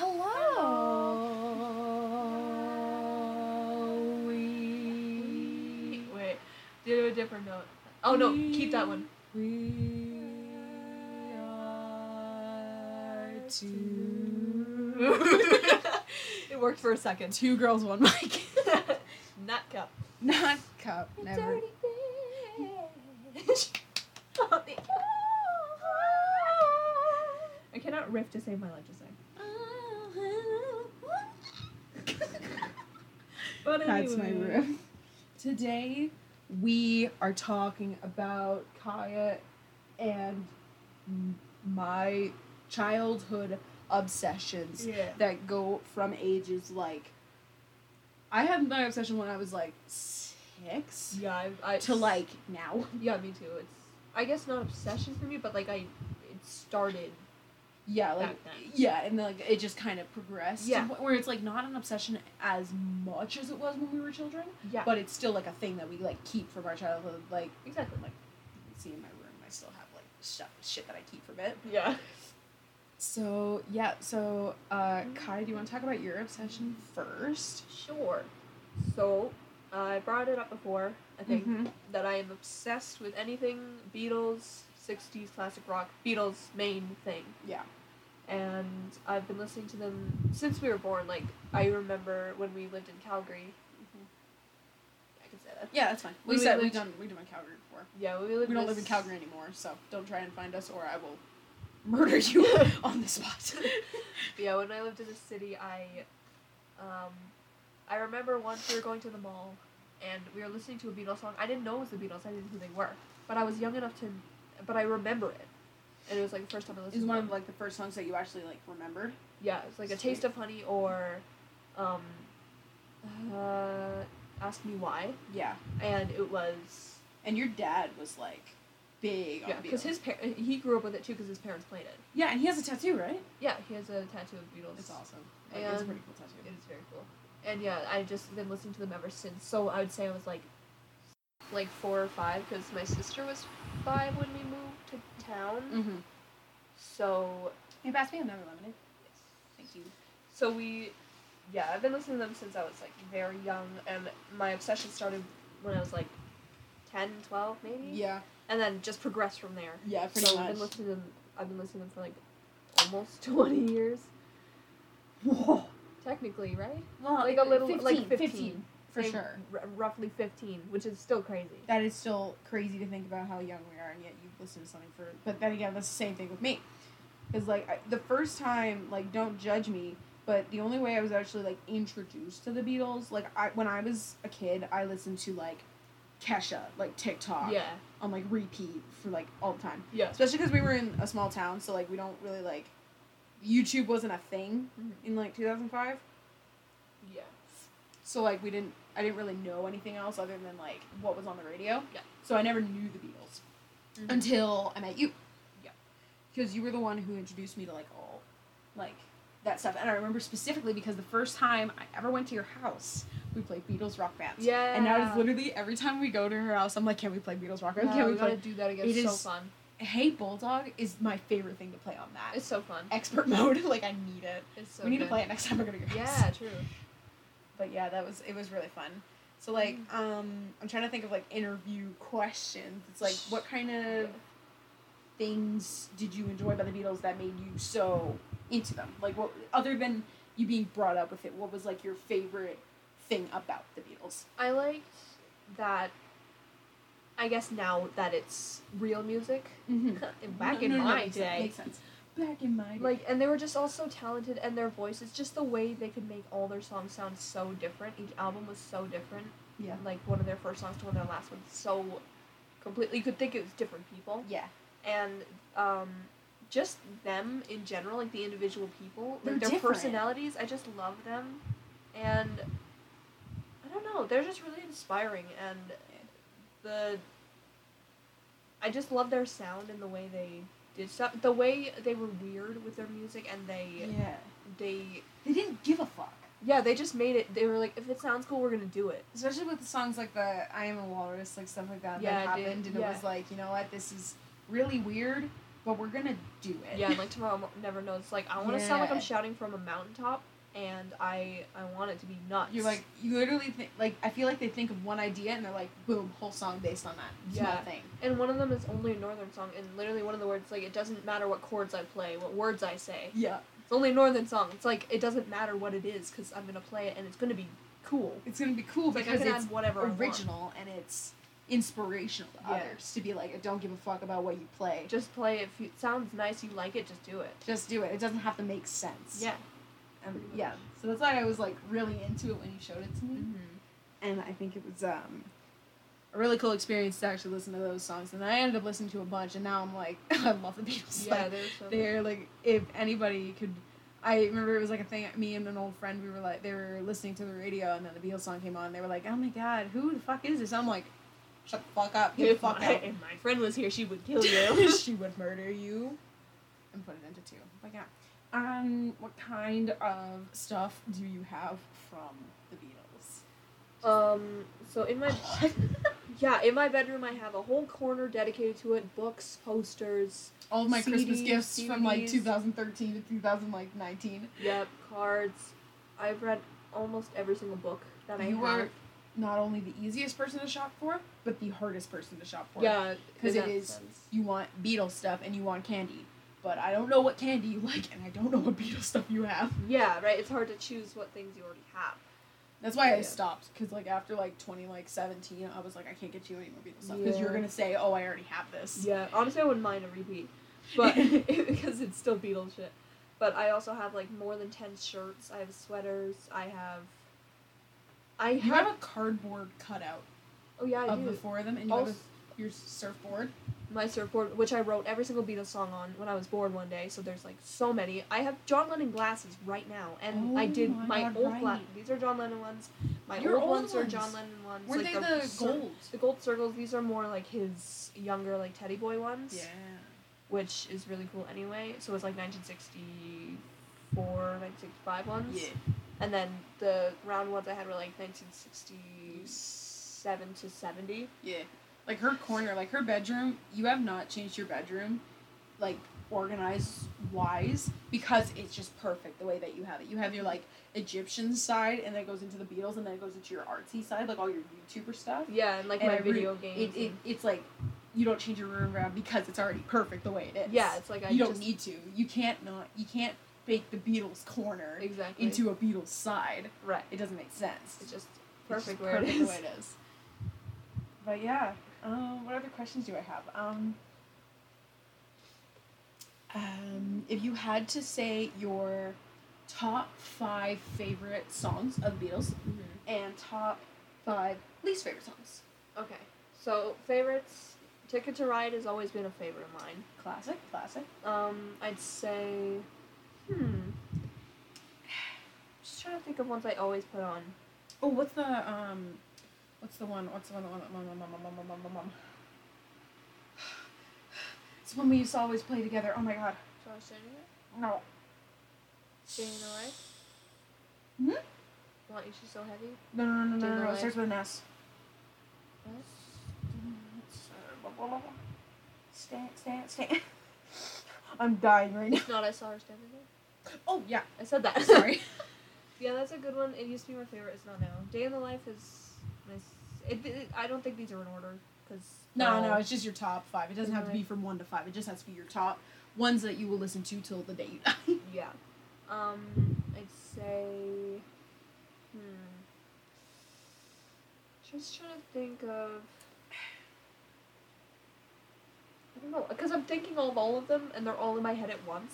Hello. We. Wait, do a different note. Oh no, keep that one. We are two. it worked for a second. two girls, one mic. Not cup. Not cup. Never. I cannot riff to save my life. Just saying. But That's my room. Today we are talking about Kaya and my childhood obsessions Yeah. that go from ages like I had my obsession when I was like six Yeah, I, I to like now. Yeah, me too. It's I guess not obsession for me, but like I it started. Yeah, like yeah, and then like it just kind of progressed. to Yeah. wh- where it's like not an obsession as much as it was when we were children, Yeah. but it's still like a thing that we like keep from our childhood. Like exactly. like you can see in my room, I still have like stuff shit that I keep from it. Yeah. So yeah, so uh, Kai, do you want to talk about your obsession first? Sure. So I brought it up before. I think Mhm. that I am obsessed with anything Beatles, '60s classic rock, Beatles main thing. Yeah. And I've been listening to them since we were born. Like I remember when we lived in Calgary. I can say that. Yeah, that's fine. We We said we've lived- done we've done in Calgary before. Yeah, we lived. We don't live in Calgary anymore, so don't try and find us, or I will murder you on the spot. yeah, when I lived in the city, I, um, I remember once we were going to the mall, and we were listening to a Beatles song. I didn't know it was the Beatles. I didn't know who they were, but I was young enough to, but I remember it, and it was like the first time I listened. Is to one of like the first songs that you actually like remembered. yeah, it's like a taste of honey or, um, uh, ask me why, Yeah, and it was and your dad was like big. yeah because his par- he grew up with it too because his parents played it. yeah, and he has a tattoo, right? Yeah, he has a tattoo of Beatles. It's awesome. Like, it's a pretty cool tattoo. It is very cool. And yeah, I've just been listening to them ever since. So I would say I was like, like four or five, because my sister was five when we moved town. Mm-hmm. So, Hey, pass me another lemonade. Yes. Thank you. so we, yeah, I've been listening to them since I was like very young, and my obsession started when I was like 10, 12 maybe. Yeah, And then just progressed from there. yeah, pretty so I've much. been listening to them. I've been listening to them for like almost twenty years, Whoa. technically, right? Well, Like a little, 15, like 15, 15, for sure. r- roughly fifteen, which is still crazy. That is still crazy to think about how young we are, and yet you've listened to something for. But then again, that's the same thing with me, because like I, the first time, like don't judge me, but the only way I was actually like introduced to the Beatles, like I when I was a kid, I listened to like Kesha, like TikTok, Yeah, on like repeat for like all the time. yeah. Especially because we were in a small town, so like we don't really like. YouTube wasn't a thing Mhm. in like two thousand five. Yeah. So like we didn't I didn't really know anything else other than like what was on the radio. Yeah. So I never knew the Beatles Mhm. until I met you. Yeah. Because you were the one who introduced me to like all like that stuff. And I remember specifically because the first time I ever went to your house, we played Beatles rock bands. Yeah. And now it's literally every time we go to her house, I'm like, can we play Beatles rock bands? Yeah, can we we play gotta do that again. It It's so is- fun. Hey Bulldog is my favorite thing to play on that. It's so fun. expert mode. like I need it. It's so we need good. to play it next time I go to your house. Yeah, true. But yeah, that was it was really fun. So like, Mm. um, I'm trying to think of like interview questions. It's like, what kind of things did you enjoy by the Beatles that made you so into them? Like, what other than you being brought up with it, what was like your favorite thing about the Beatles? I liked that. I guess now that it's real music. Mm-hmm. Back in my day, makes sense. Back in my day, like, and they were just all so talented, and their voices, just the way they could make all their songs sound so different. Each album was so different. yeah, Like one of their first songs to one of their last ones, so completely. You could think it was different people. yeah, and um, just them in general, like the individual people, They're like their different. personalities. I just love them, and I don't know, they're just really inspiring, and the I just love their sound and the way they did stuff. The way they were weird with their music, and they yeah. they They didn't give a fuck. yeah they just made it. They were like, if it sounds cool, we're gonna do it. especially with the songs like the "I Am a Walrus," like stuff like that Yeah, that happened, and it was like, you know what, this is really weird, but we're gonna do it. Yeah, like tomorrow Mo- never knows. Like I want to sound like I'm shouting from a mountaintop, and I I want it to be nuts. You're like you literally think like I feel like they think of one idea and they're like boom whole song based on that small Yeah. thing. and one of them is only a northern song, and literally one of the words like it doesn't matter what chords I play, what words I say. Yeah, It's only a northern song. It's like it doesn't matter what it is because I'm gonna play it and it's gonna be cool. it's gonna be cool It's like I because it's whatever original and it's inspirational to Yeah. others to be like I don't give a fuck about what you play. Just play it. If it sounds nice, you like it, just do it. Just do it. It doesn't have to make sense. Yeah. And yeah. So that's why I was like really into it when you showed it to me. Mm-hmm. and I think it was um, a really cool experience to actually listen to those songs. And I ended up listening to a bunch, and now I'm like, I love the Beatles. Yeah, Like, there's so they're like, if anybody could, I remember it was like a thing. Me and an old friend, we were like, they were listening to the radio, and then the Beatles song came on. And they were like, oh my god, who the fuck is this? I'm like, shut the fuck up, get the If fuck my, out. if my friend was here, she would kill you. she would murder you and put it into two. But yeah. Um, what kind of stuff do you have from the Beatles? um. So in my yeah, in my bedroom, I have a whole corner dedicated to it. Books, posters. All of my Christmas CDs, gifts from like 2013 to 2019. Yep, cards. I've read almost every single book that I You have. are not only the easiest person to shop for, but the hardest person to shop for. Yeah, because it is sense. You want Beatles stuff and you want candy. But I don't know what candy you like and I don't know what Beatles stuff you have. Yeah, right. It's hard to choose what things you already have. That's why I stopped. Because like after like 20, like 17, I was like, I can't get you any more Beatles stuff. Because you're going to say, oh, I already have this. Yeah, honestly, I wouldn't mind a repeat, but because it's still Beatles shit. But I also have like more than ten shirts. I have sweaters. I have. I You have. have a cardboard cutout oh yeah, I of do. the four of them and you Also- have a, your surfboard. My surfboard, which I wrote every single Beatles song on when I was bored one day. So there's like so many. I have John Lennon glasses right now, and oh I Oh did my my, God, old right. glasses. These are John Lennon ones. My Your old, old ones, are. John Lennon ones. Were like they the cir- gold? The gold circles. These are more like his younger, like Teddy Boy ones. Yeah. Which is really cool anyway. So it's like 1964, 1965 ones. Yeah. And then the round ones I had were like 1967 to 70. Yeah. Like her corner, like her bedroom, you have not changed your bedroom, like organized wise, because it's just perfect the way that you have it. You have your like Egyptian side, and then it goes into the Beatles, and then it goes into your artsy side, like all your YouTuber stuff. Yeah, and like And my every- video games. It, it, it's like you don't change your room around because it's already perfect the way it is. yeah, it's like I you don't just, need to. You can't not. You can't bake the Beatles corner exactly into a Beatles side. right. It doesn't make sense. It's just It's perfect where perfect it the way it is. But yeah, um, what other questions do I have? Um, um, if you had to say your top five favorite songs of the Beatles Mhm. and top five least favorite songs, Okay, so favorites. Ticket to Ride has always been a favorite of mine. classic, classic. Um, I'd say, hmm. Just trying to think of ones I always put on. Oh, what's the um, what's the one? What's the one? The one? Mom, mom, mom, mom, mom, mom, mom. It's one we used to always play together. Oh my god. Shall I sing it? No. Staying Alive? Hmm? Want You She's So Heavy? No, no, no, no, no, no. It starts with an S. Yes. Stand, stand, stand. I'm dying right now. Not, I saw her standing there. Oh yeah. I said that. Sorry. yeah, that's a good one. It used to be my favorite. It's not now. Day in the Life is nice. It, it, I don't think these are in order because No, no, it's just your top five. It doesn't have to be from one to five. It just has to be your top ones that you will listen to till the day you die. yeah. Um, I'd say. Hmm. Just trying to think of. I don't know, because I'm thinking of all of them, and they're all in my head at once.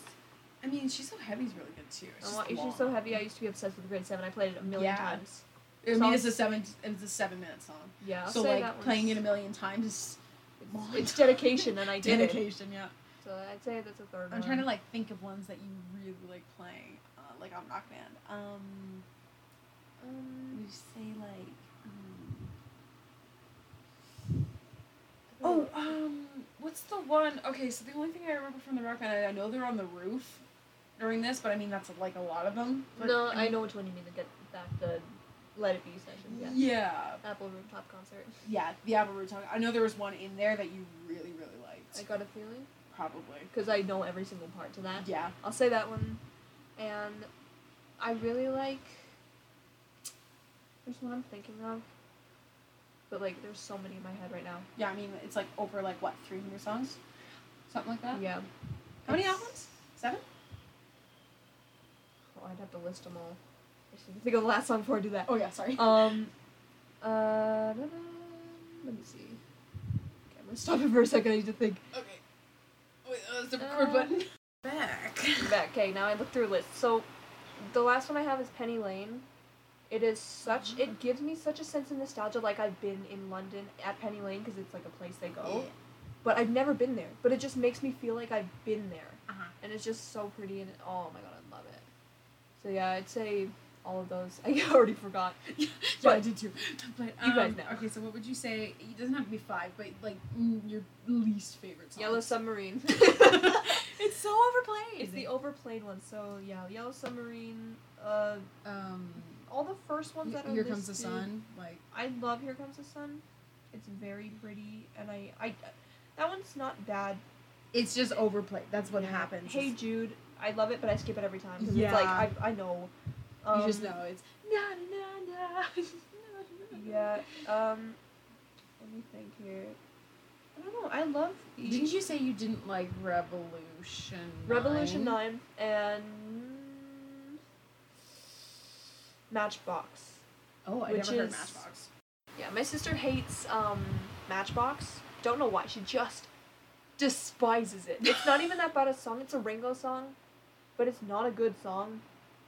I mean, she's so heavy is really good too. It's long. She's so heavy. I used to be obsessed with grade seven. I played it a million Yeah. times. I mean, it's a seven. It's a seven minute song. Yeah, I'll so say like that playing it a million times is It's, it's dedication, and I did it. dedication. Yeah. So I'd say that's a third I'm one. trying to like think of ones that you really like playing, uh, like on Rock Band. Um, Um, you say like. Um, oh, um, what's the one? Okay, so the only thing I remember from the Rock Band, I, I know they're on the roof during this, but I mean that's like a lot of them. But, no, I mean- know which one you mean to get back the Let It Be session. Yeah. Yeah, Apple Rooftop concert. yeah, the Apple Root song. I know there was one in there that you really, really liked. I got a feeling. Probably. because I know every single part to that. Yeah. I'll say that one, and I really like. There's one I'm thinking of, but like there's so many in my head right now. Yeah, I mean, it's like over like what, 300 songs? Something like that? Yeah. How many albums? Seven? Oh, I'd have to list them all. Think of the last song before I do that. Oh, yeah, sorry. Um, uh, da-da, let me see. Okay, I'm gonna stop it for a second. I need to think. okay. Wait, uh, that's the record Uh, button. Back. Back. Okay, now I look through a list. So, the last one I have is Penny Lane. It is such. It gives me such a sense of nostalgia, like I've been in London at Penny Lane because it's like a place they go. Yeah. But I've never been there. But it just makes me feel like I've been there, Uh-huh. and it's just so pretty and oh my god, I love it. So yeah, I'd say all of those. I already forgot. yeah, But- I did too. But You guys um, know. Okay, so what would you say? It doesn't have to be five, but like mm, your least favorite song. Yellow Submarine. it's so overplayed. It's the overplayed one. So yeah, Yellow Submarine. Uh, um. all the first ones that are Here comes the sun. Like I love Here Comes the Sun. It's very pretty, and I, I, that one's not bad. it's just overplayed. That's what Yeah. happens. Hey Jude, I love it, but I skip it every time Yeah. it's like I, I know. Um, you just know it's na na na. na. Yeah. Um. Let me think here. I don't know. I love. the- Didn't you say you didn't like Revolution? Revolution 9? Nine and Matchbox. Oh, I never heard Matchbox. Yeah, my sister hates um, Matchbox. Don't know why. She just despises it. It's not even that bad a song. It's a Ringo song, but it's not a good song.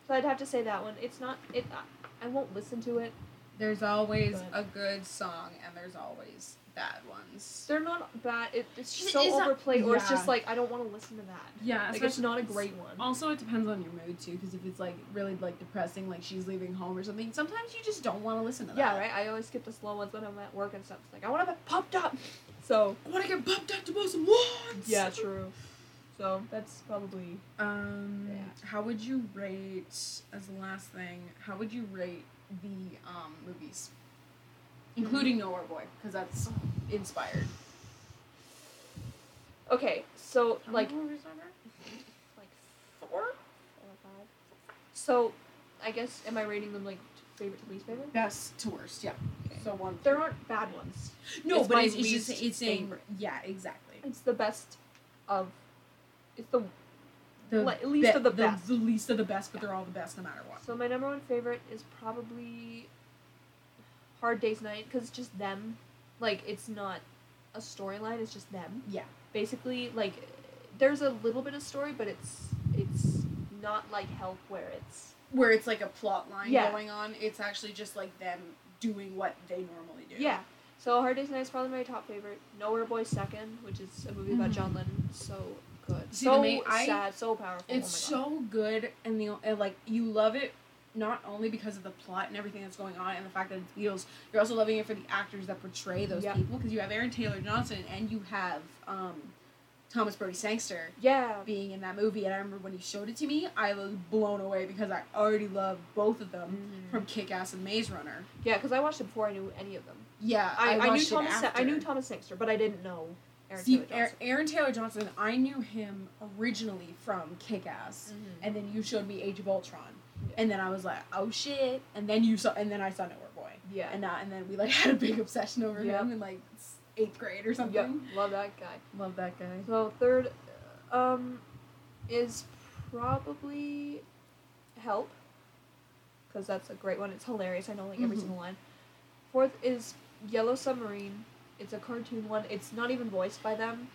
So I'd have to say that one. It's not. It. I- I won't listen to it. There's always But- a good song, and there's always bad ones. They're not bad. It, it's just so it's not- overplayed, or it's just like I don't want to listen to that. Yeah, Like it's not a great one. Also, it depends on your mood too, because if it's like really like depressing, like she's leaving home or something, sometimes you just don't want to listen to that. Yeah, right. I always skip the slow ones when I'm at work and stuff. It's like I want to be pumped up. So I want to get pumped up to most once. yeah, true. So that's probably Um, Yeah. how would you rate as the last thing? How would you rate the um movies, including Nowhere Boy, because that's inspired. okay. So How like many movies are there? like four or five. So I guess am I rating them like favorite to least favorite? Best to worst, yeah. Okay. So one. There aren't bad ones. no, it's but it's, it's just it's saying yeah, exactly. It's the best of. It's the The Like, least of the best. The least of the best, but they're all the best no matter what. so my number one favorite is probably Hard Day's Night because it's just them. Like it's not a storyline. It's just them. Yeah. Basically, like there's a little bit of story, but it's it's not like Help where it's Where it's like a plot line Yeah. going on. It's actually just like them doing what they normally do. Yeah. So Hard Day's Night is probably my top favorite. Nowhere Boy second, which is a movie about Mhm. John Lennon. So good. See, so main- I- sad, so powerful. It's oh so good, and the and like you love it not only because of the plot and everything that's going on and the fact that it's Beatles. You're also loving it for the actors that portray those people because you have Aaron Taylor Johnson and you have um, Thomas Brodie Sangster Yeah. being in that movie. And I remember when he showed it to me, I was blown away because I already loved both of them Mhm. from Kick Ass and Maze Runner. Yeah, because I watched it before I knew any of them. Yeah, I, I, knew watched it Thomas. Sa- I knew Thomas Sangster, but I didn't know Aaron See, Taylor Aaron, Taylor Johnson, I knew him originally from Kick Ass. Mhm. and then you showed me Age of Ultron, Yeah. and then I was like, oh shit, and then you saw, and then I saw Nowhere Boy, Yeah. and uh, and then we like had a big obsession over Yep. him in like eighth grade or Yep. something. Love that guy. Love that guy. So third, um, is probably Help, because that's a great one. It's hilarious. I know like every Mhm. single line. Fourth is Yellow Submarine. It's a cartoon one. It's not even voiced by them.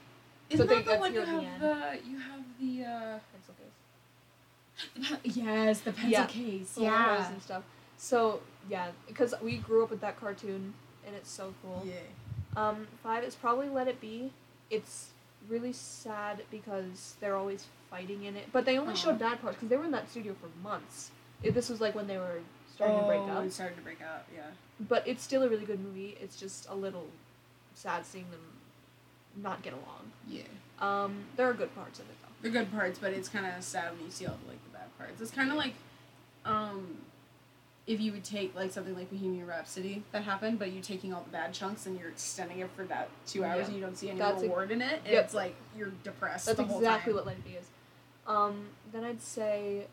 Isn't they that the one you have the the you have the uh Pencil case. the yes the pencil Yeah. case yeah and stuff. So yeah, because we grew up with that cartoon, and it's so cool. yeah Um, five is probably Let It Be. It's really sad because they're always fighting in it, but they only Aw. showed bad parts because they were in that studio for months. It, this was like when they were starting to break Oh, up, started to break up yeah but it's still a really good movie. It's just a little sad seeing them not get along. yeah Um, there are good parts of it though. the good parts but it's kind of sad when you see all the like the bad parts it's kind of like um if you would take like something like Bohemian Rhapsody that happened, but you're taking all the bad chunks and you're extending it for that two hours Yeah. and you don't see any That's a- reward in it, and Yep. it's like you're depressed That's the whole exactly time. what Be is. Um, then I'd say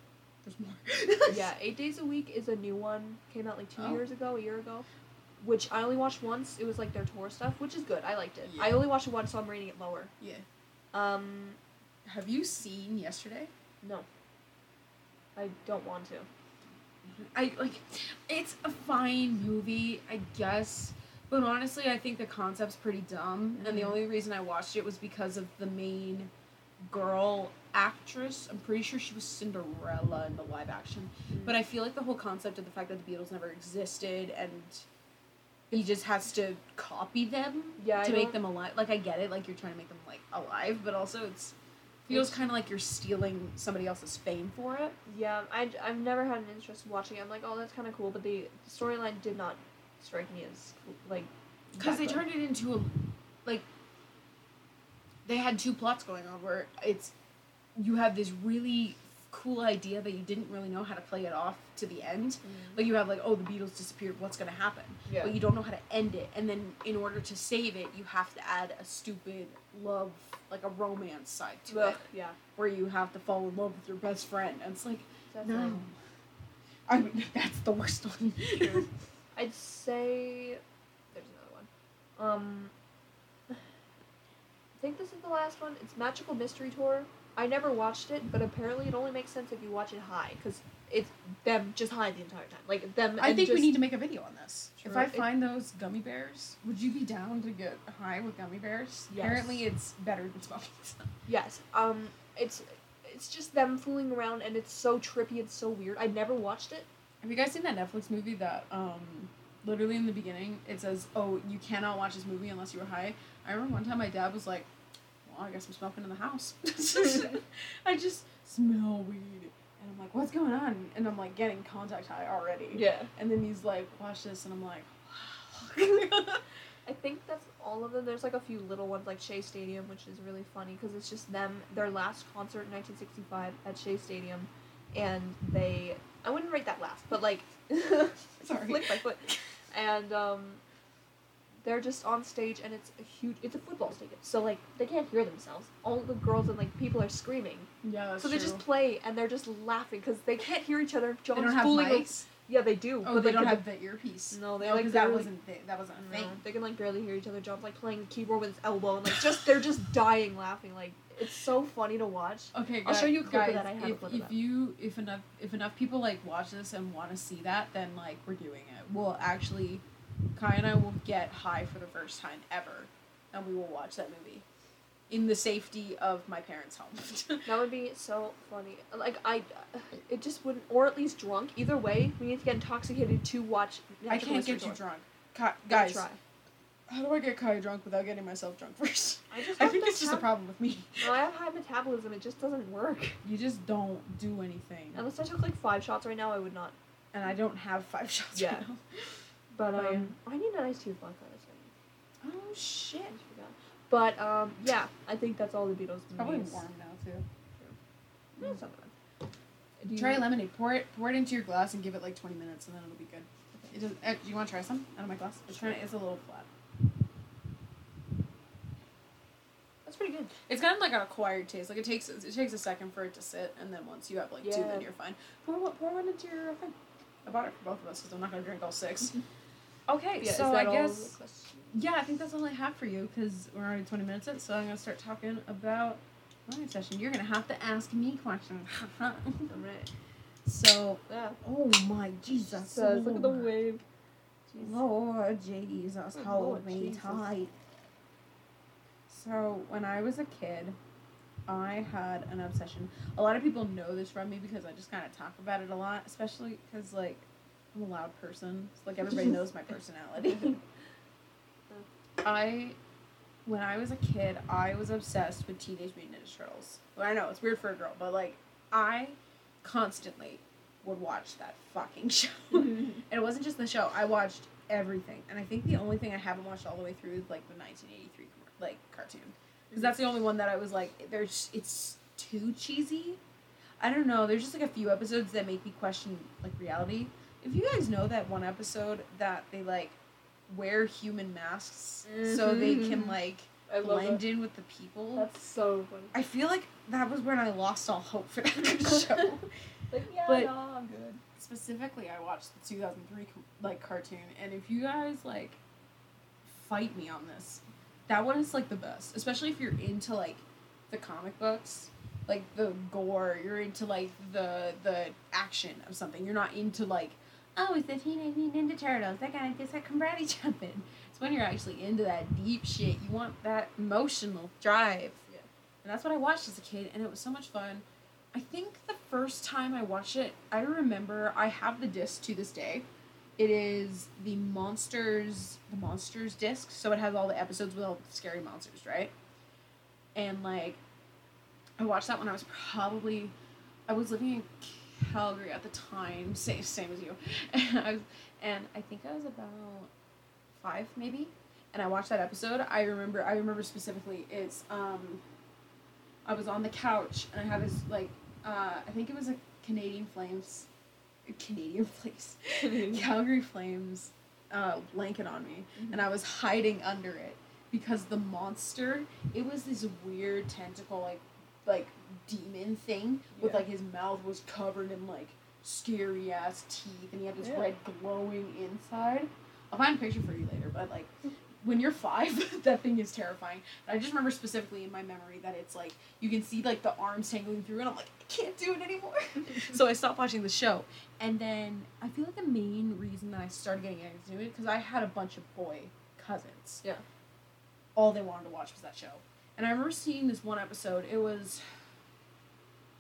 There's more. yeah, Eight Days a Week is a new one. Came out like two Oh. years ago, a year ago. Which I only watched once. It was like their tour stuff, which is good. I liked it. I only watched it once, so I'm rating it lower. yeah. Um, Have you seen yesterday? no. I don't want to. I like it's a fine movie, I guess. But honestly, I think the concept's pretty dumb, and the Mhm. only reason I watched it was because of the main girl actress. I'm pretty sure she was Cinderella in the live action. Mm. But I feel like the whole concept of the fact that the Beatles never existed and he just has to copy them Yeah, to make them alive. Like I get it, like you're trying to make them like alive, but also it's feels kind of like you're stealing somebody else's fame for it. Yeah, I, I've never had an interest in watching it. I'm like, oh, that's kind of cool, but the storyline did not strike me as cool, like. because they turned it into a like they had two plots going on where it's you have this really cool idea that you didn't really know how to play it off to the end Mm. like you have like oh the beatles disappeared what's going to happen Yeah. but you don't know how to end it and then in order to save it you have to add a stupid love like a romance side to Ugh, it yeah. where you have to fall in love with your best friend and it's like That's no I mean, that's the worst one Sure. I'd say there's another one. Um, I think this is the last one. It's Magical Mystery Tour. I never watched it, but apparently it only makes sense if you watch it high, because it's them just high the entire time. Like them. I think we need to make a video on this. If. I It- find those gummy bears, would you be down to get high with gummy bears? Yes. Apparently, it's better than smoking. Yes. Um. It's it's just them fooling around, and it's so trippy. It's so weird. I never watched it. Have you guys seen that Netflix movie that, um, literally in the beginning it says, "Oh, you cannot watch this movie unless you were high." I remember one time my dad was like, "Well, I guess I'm smoking in the house." I just smell weed, and I'm like, "What's going on?" And I'm like getting contact high already. Yeah. And then he's like, "Watch this," and I'm like, "Wow." I think that's all of them. There's like a few little ones like Shea Stadium, which is really funny because it's just them, their last concert in 1965 at Shea Stadium, and they, I wouldn't rate that last, but like, Sorry. flick by foot, and um, they're just on stage and it's a huge, it's a football stadium, so like they can't hear themselves. All the girls and like people are screaming, yeah, so they true. just play and they're just laughing because they can't hear each other. They John's don't have fooling. mics. Yeah, they do. Oh, but they like, don't have the earpiece. No, they no, like that wasn't th- that wasn't a No, thing. they can like barely hear each other. John's like playing the keyboard with his elbow, and like just they're just dying laughing. Like it's so funny to watch. Okay, I'll show you a clip of that. I have if, if that. you if enough if enough people like watch this and want to see that, then like we're doing it. We'll actually, Kai and I will get high for the first time ever, and we will watch that movie, in the safety of my parents' home. That would be so funny. Like I, uh, it just wouldn't, or at least drunk. Either way, we need to get intoxicated to watch. I can't Mystery get you drunk, Kai, Give it a guys. try. How do I get Kai drunk without getting myself drunk first? I just. I think it's just a problem with me. No, I have high metabolism. It just doesn't work. You just don't do anything. Unless I took like five shots right now, I would not. and I don't have five shots Yeah. right now. But Oh, um, yeah. I need an iced tea with vodka. Oh shit! I. But um, yeah, I think that's all the Beatles It's probably movies. warm now too. No, it's not bad. Do you- Try lemonade. Pour it. Pour it into your glass and give it like twenty minutes, and then it'll be good. It does, uh, do you want to try some out of my glass? It's trying. It's a little flat. That's pretty good. It's kind of like an acquired taste. Like it takes it takes a second for it to sit, and then once you have like two, then you're fine. Pour one. Pour one into your thing. I bought it for both of us because I'm not gonna drink all six. Okay, Yeah, so I guess yeah, I think that's all I have for you because we're already twenty minutes in. So I'm gonna start talking about my session. You're gonna have to ask me questions. Alright. so, Yeah. oh my Jesus! Look at the wave. Jeez. Lord Jesus, hold Lord me Jesus. tight. So when I was a kid, I had an obsession. A lot of people know this from me because I just kind of talk about it a lot, especially because like I'm a loud person. It's like everybody knows my personality. I, when I was a kid, I was obsessed with Teenage Mutant Ninja Turtles. Well, I know it's weird for a girl, but like I constantly would watch that fucking show. And it wasn't just the show. I watched everything, and I think the only thing I haven't watched all the way through is like the 1983 like cartoon, because that's the only one that I was like, there's it's too cheesy. I don't know. There's just like a few episodes that make me question like reality. If you guys know that one episode that they like wear human masks so they can Mhm. like I blend in with the people. That's so funny. I feel like that was when I lost all hope for that show. Like yeah, But- no, I'm good. Specifically, I watched the 2003 like cartoon, and if you guys like fight me on this, that one is like the best. Especially if you're into like the comic books, like the gore. You're into like the the action of something. You're not into like oh, it's the Teenage Mutant Ninja Turtles. That guy gonna do karate jumping. It's when you're actually into that deep shit. You want that emotional drive. Yeah. And that's what I watched as a kid, and it was so much fun. I think the first time I watched it, I remember I have the disc to this day. It is the monsters, the monsters disc. So it has all the episodes with all the scary monsters, right? And like, I watched that when I was probably, I was living in Calgary at the time, same same as you, and I was, and I think I was about five maybe, and I watched that episode. I remember, I remember specifically. It's um, I was on the couch and I had this like, uh, I think it was a Canadian Flames, Canadian Flames, Calgary Flames, uh, blanket on me, and I was hiding under it because the monster, it was this weird tentacle like, like demon thing with Yeah. like his mouth was covered in like scary ass teeth and he had this Yeah. red glowing inside. I'll find a picture for you later, but like when you're five, that thing is terrifying. And I just remember specifically in my memory that it's like you can see like the arms tangling through, and I'm like, I can't do it anymore. so I stopped watching the show, and then I feel like the main reason that I started getting into it because I had a bunch of boy cousins. Yeah. All they wanted to watch was that show, and I remember seeing this one episode. It was.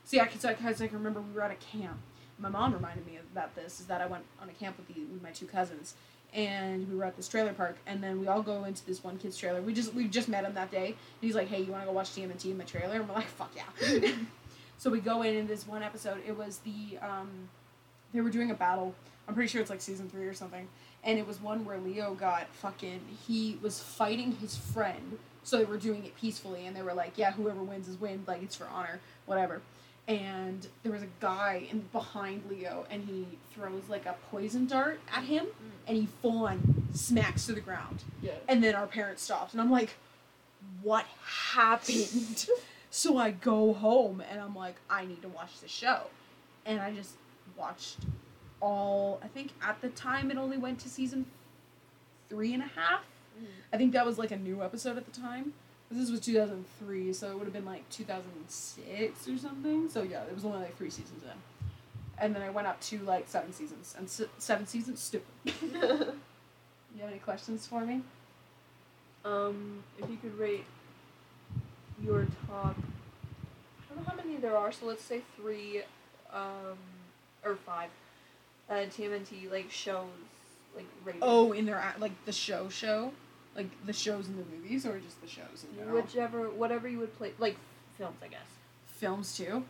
See, I can, I can, I can remember we were at a camp. My mom reminded me about this. Is that I went on a camp with the with my two cousins, and we were at this trailer park, and then we all go into this one kid's trailer. We just we just met him that day, and he's like, "Hey, you want to go watch TMNT in my trailer?" And we're like, "Fuck yeah!" so we go in in this one episode. It was the um, they were doing a battle. I'm pretty sure it's like season three or something, and it was one where Leo got fucking. He was fighting his friend, so they were doing it peacefully, and they were like, "Yeah, whoever wins is win. Like it's for honor, whatever." And there was a guy in behind Leo, and he throws like a poison dart at him, mm. and he full on smacks to the ground. Yeah. And then our parents stopped, and I'm like, "What happened?" so I go home, and I'm like, "I need to watch the show," and I just watched all. I think at the time it only went to season three and a half. I think that was like a new episode at the time. This was 2003, so it would have been like 2006 or something. So yeah, it was only like three seasons in. And then I went up to like seven seasons, and se- seven seasons stupid. you have any questions for me? um, if you could rate your top, I don't know how many there are. So let's say three, um, or five, uh, TMNT like shows, like rated. Oh, in their like the show show, like the shows in the movies, or just the shows in general. whichever, whatever you would play, like films, I guess. Films too.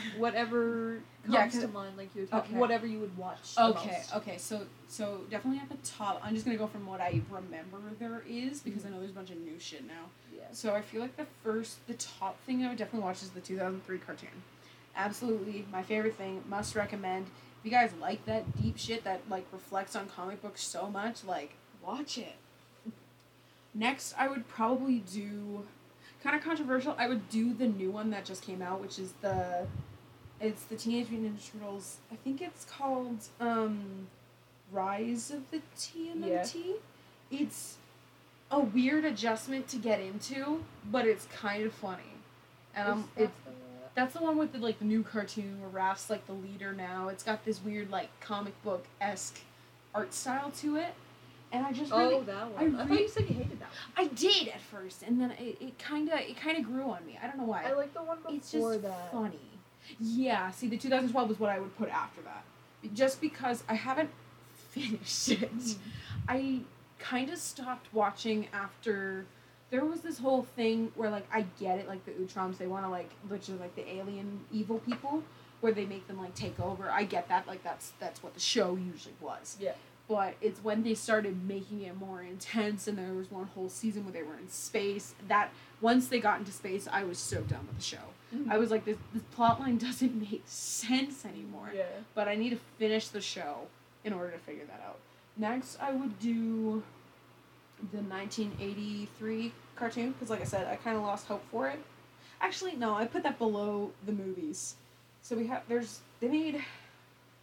Whatever comes Yeah, to mind, like you would talk, Okay. whatever you would watch. Okay, okay, so so definitely at the top. I'm just gonna go from what I remember there is because I mm-hmm. know there's a bunch of new shit now. Yeah. So I feel like the first, the top thing I would definitely watch is the 2003 cartoon. Absolutely, my favorite thing. Must recommend. If you guys like that deep shit that like reflects on comic books so much, like watch it. Next, I would probably do, kind of controversial. I would do the new one that just came out, which is the, it's the Teenage Mutant Ninja Turtles. I think it's called um, Rise of the TMNT. It's a weird adjustment to get into, but it's kind of funny. And um, it's that's the one with the like the new cartoon where Raph's like the leader now. It's got this weird like comic book esque art style to it, and I just really oh, that one. I I, thought re- you said you hated that one. I did at first, and then it, it kind of it kind of grew on me. I don't know why. I like the one before it's just that. funny. Yeah, see, the 2012 is what I would put after that, just because I haven't finished it. Mm. I kind of stopped watching after there was this whole thing where like I get it, like the Utroms, they want to like literally like the alien evil people, where they make them like take over. I get that, like that's that's what the show usually was. Yeah. But it's when they started making it more intense, and there was one whole season where they were in space. That once they got into space, I was so done with the show. Mm-hmm. I was like, this this plot line doesn't make sense anymore. Yeah. But I need to finish the show in order to figure that out. Next, I would do the 1983 cartoon because, like I said, I kind of lost hope for it. Actually, no, I put that below the movies. So we have there's they made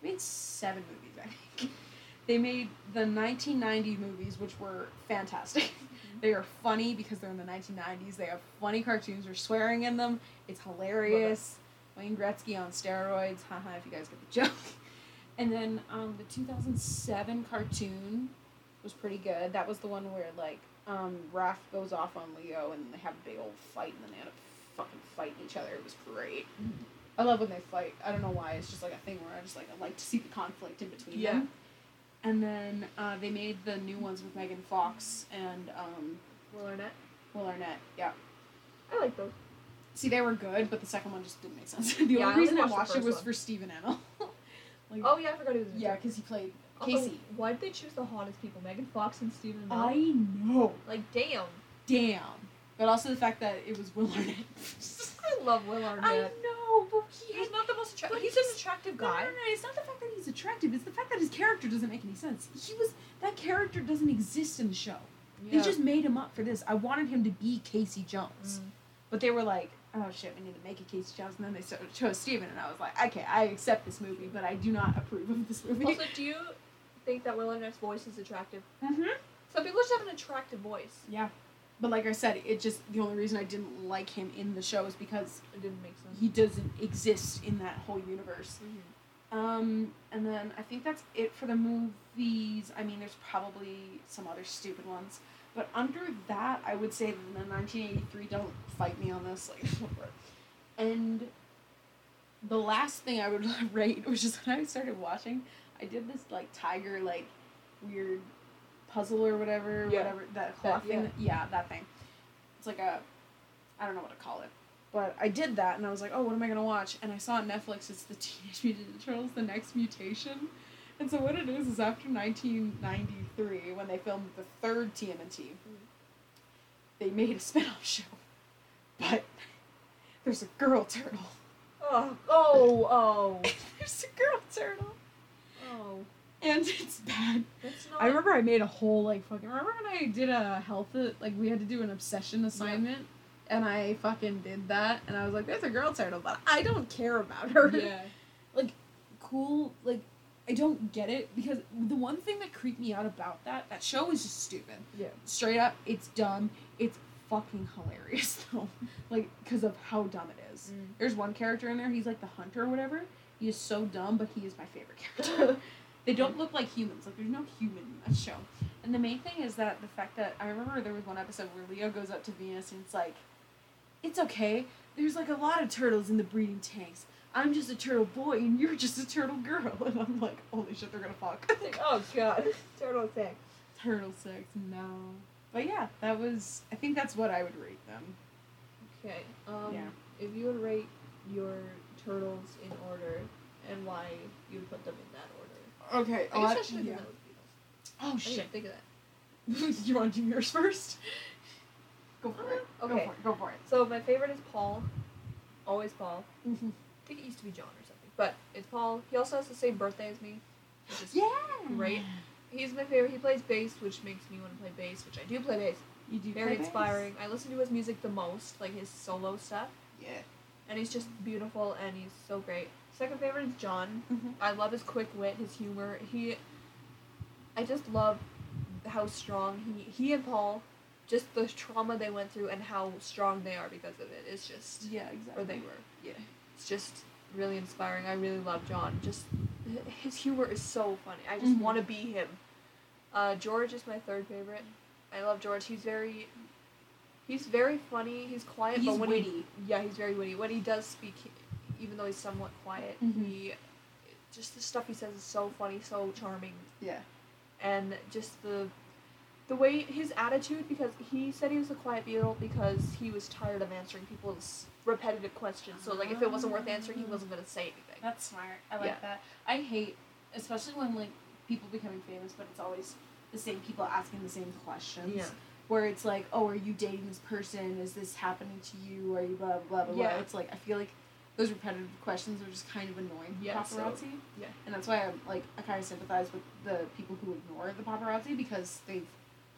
they made seven movies, I think. They made the 1990 movies, which were fantastic. they are funny because they're in the 1990s. They have funny cartoons. There's swearing in them. It's hilarious. Wayne Gretzky on steroids. Haha, if you guys get the joke. And then um, the 2007 cartoon was pretty good. That was the one where like um, Raph goes off on Leo and they have a big old fight and then they end up fucking fighting each other. It was great. I love when they fight. I don't know why. It's just like a thing where I just like I like to see the conflict in between Yeah. them. And then uh, they made the new ones with Megan Fox and um, Will Arnett. Will Arnett. Yeah. I like those. See, they were good, but the second one just didn't make sense. the Yeah, only only reason I watched the watched it was one. for Stephen Amell. like, Oh yeah, I forgot he was. yeah, because he played Also, Casey. why did they choose the hottest people? Megan Fox and Stephen. I know. Like, damn. Damn. But also the fact that it was Will Arnett. I love Will Arnett. I know, but he He's not the most attractive. He's, he's- an attractive No, no, no, no, it's not the fact that he's attractive. It's the fact that his character doesn't make any sense. He was that character doesn't exist in the show. They just made him up for this. I wanted him to be Casey Jones, Mm. but they were like, "Oh shit, we need to make it Casey Jones." And then they chose Stephen, and I was like, "Okay, I accept this movie, but I do not approve of this movie." Also, do you think that Will Arnett's voice is attractive? hmm Some people just have an attractive voice. Yeah, but like I said, it just the only reason I didn't like him in the show is because It didn't make sense. he doesn't exist in that whole universe. Um, and then I think that's it for the movies. I mean, there's probably some other stupid ones, but under that, I would say the 1983. Don't fight me on this, like. And the last thing I would rate which is when I started watching. I did this like tiger like weird puzzle or whatever, Yeah. whatever that cloth thing. Yeah, that thing. It's like a, I don't know what to call it. But I did that, and I was like, "Oh, what am I gonna watch?" And I saw on Netflix, it's the Teenage Mutant Ninja Turtles: The Next Mutation. And so what it is is after 1993, when they filmed the third TMNT, they made a spin-off show, but there's a girl turtle. Oh, oh, oh, there's a girl turtle, oh. and it's bad. Not. I remember I made a whole like fucking. Remember when I did a health like we had to do an obsession assignment, and I fucking did that, and I was like, "There's a girl turtle," but I don't care about her. Yeah. like, cool. Like, I don't get it because the one thing that creeped me out about that that show is just stupid. Yeah. Straight up, it's dumb. It's fucking hilarious though, like because of how dumb it is. Mm. There's one character in there. He's like the hunter or whatever. He is so dumb, but he is my favorite character. They don't look like humans. Like there's no human in that show. And the main thing is that the fact that I remember there was one episode where Leo goes up to Venus and it's like, it's okay. There's like a lot of turtles in the breeding tanks. I'm just a turtle boy and you're just a turtle girl. And I'm like, holy shit, they're gonna fuck. like, oh god. Turtle sex. Turtle sex, no. But yeah, that was. I think that's what I would rate them. Okay. Um, Yeah. If you would rate your turtles in order and why you put them in that order. Okay. I guess I should have done that with Beatles. Oh I shit. didn't think of that. you want to do yours first? Go for it. Go Okay. for it. Go for it. So my favorite is Paul. Always Paul. Mm-hmm. I think it used to be John or something, but it's Paul. He also has the same birthday as me. Which is Yeah. Great. He's my favorite. He plays bass, which makes me want to play bass, which I do play bass. You do Very play bass? inspiring. I listen to his music the most, like his solo stuff, Yeah. And he's just beautiful and he's so great. Second favorite is John. Mm-hmm. I love his quick wit, his humor. He, I just love how strong he he and Paul, just the trauma they went through and how strong they are because of it. It's just Yeah, exactly. or they were. Yeah. It's just really inspiring. I really love John. Just his humor is so funny. I just Mhm. want to be him. Uh, George is my third favorite. I love George. He's very, he's very funny. He's quiet, He's but when witty. he yeah, he's very witty. When he does speak, even though he's somewhat quiet, Mhm. he just the stuff he says is so funny, so charming, Yeah. and just the the way his attitude because he said he was a quiet Beatle because he was tired of answering people's repetitive questions. So like if it wasn't worth answering, he wasn't gonna say anything. That's smart. I like Yeah. that. I hate, especially when like people becoming famous, but it's always the same people asking the same questions. Yeah. Where it's like, oh, are you dating this person? Is this happening to you? Are you blah blah blah blah? Yeah. blah? It's like I feel like those repetitive questions are just kind of annoying for Yeah, so- paparazzi. yeah. And that's why I'm like I kind of sympathize with the people who ignore the paparazzi because they've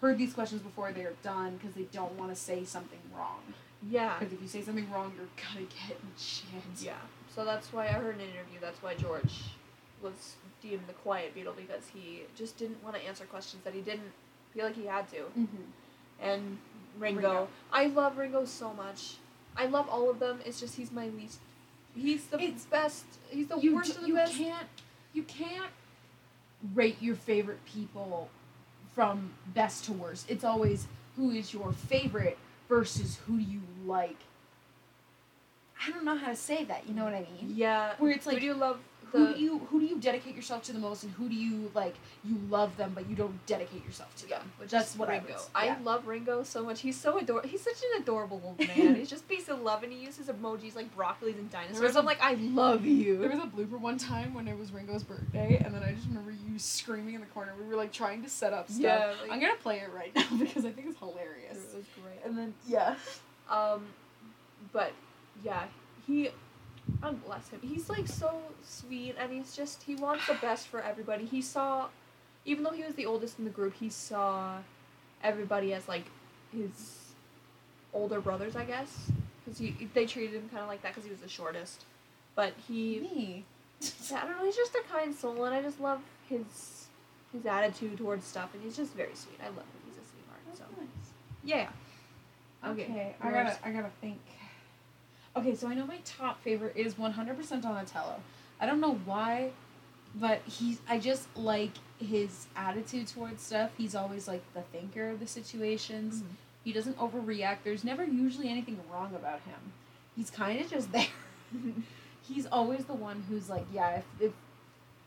heard these questions before they're done because they don't want to say something wrong. Yeah. Because if you say something wrong, you're gonna get in shit. Yeah. So that's why I heard an interview. That's why George was deemed the quiet Beatle because he just didn't want to answer questions that he didn't feel like he had to. Mm-hmm. And Ringo, Ringo. I love Ringo so much. I love all of them. It's just he's my least. He's the It's- best. He's the you, worst d- of the you best. can't you can't rate your favorite people from best to worst. It's always who is your favorite versus who do you like. I don't know how to say that. You know what I mean? Yeah. Where it's Who like do you love? Who The do you who do you dedicate yourself to the most, and who do you like you love them but you don't dedicate yourself to them. which That's what I Ringo. I yeah. love Ringo so much. He's so adorable. He's such an adorable old man. he's just piece of love, and he uses emojis like broccolis and dinosaurs. I'm like, I love you. There was a blooper one time when it was Ringo's birthday, and then I just remember you screaming in the corner. We were like trying to set up stuff. Yeah, like- I'm gonna play it right now because I think it's hilarious. It was great. And then yeah, Um, but yeah, he, God bless him. He's like so sweet, and he's just he wants the best for everybody. He saw, even though he was the oldest in the group, he saw everybody as like his older brothers, I guess, because he they treated him kind of like that because he was the shortest. But he, me. I don't know, he's just a kind soul, and I just love his his attitude towards stuff, and he's just very sweet. I love him. He's a sweetheart. So nice. yeah. Okay, Okay, I gotta I gotta think. Okay, so I know my top favorite is 100% Donatello. I don't know why, but he's I just like his attitude towards stuff. He's always like the thinker of the situations. Mhm. He doesn't overreact. There's never usually anything wrong about him. He's kind of just there. he's always the one who's like, yeah, if, if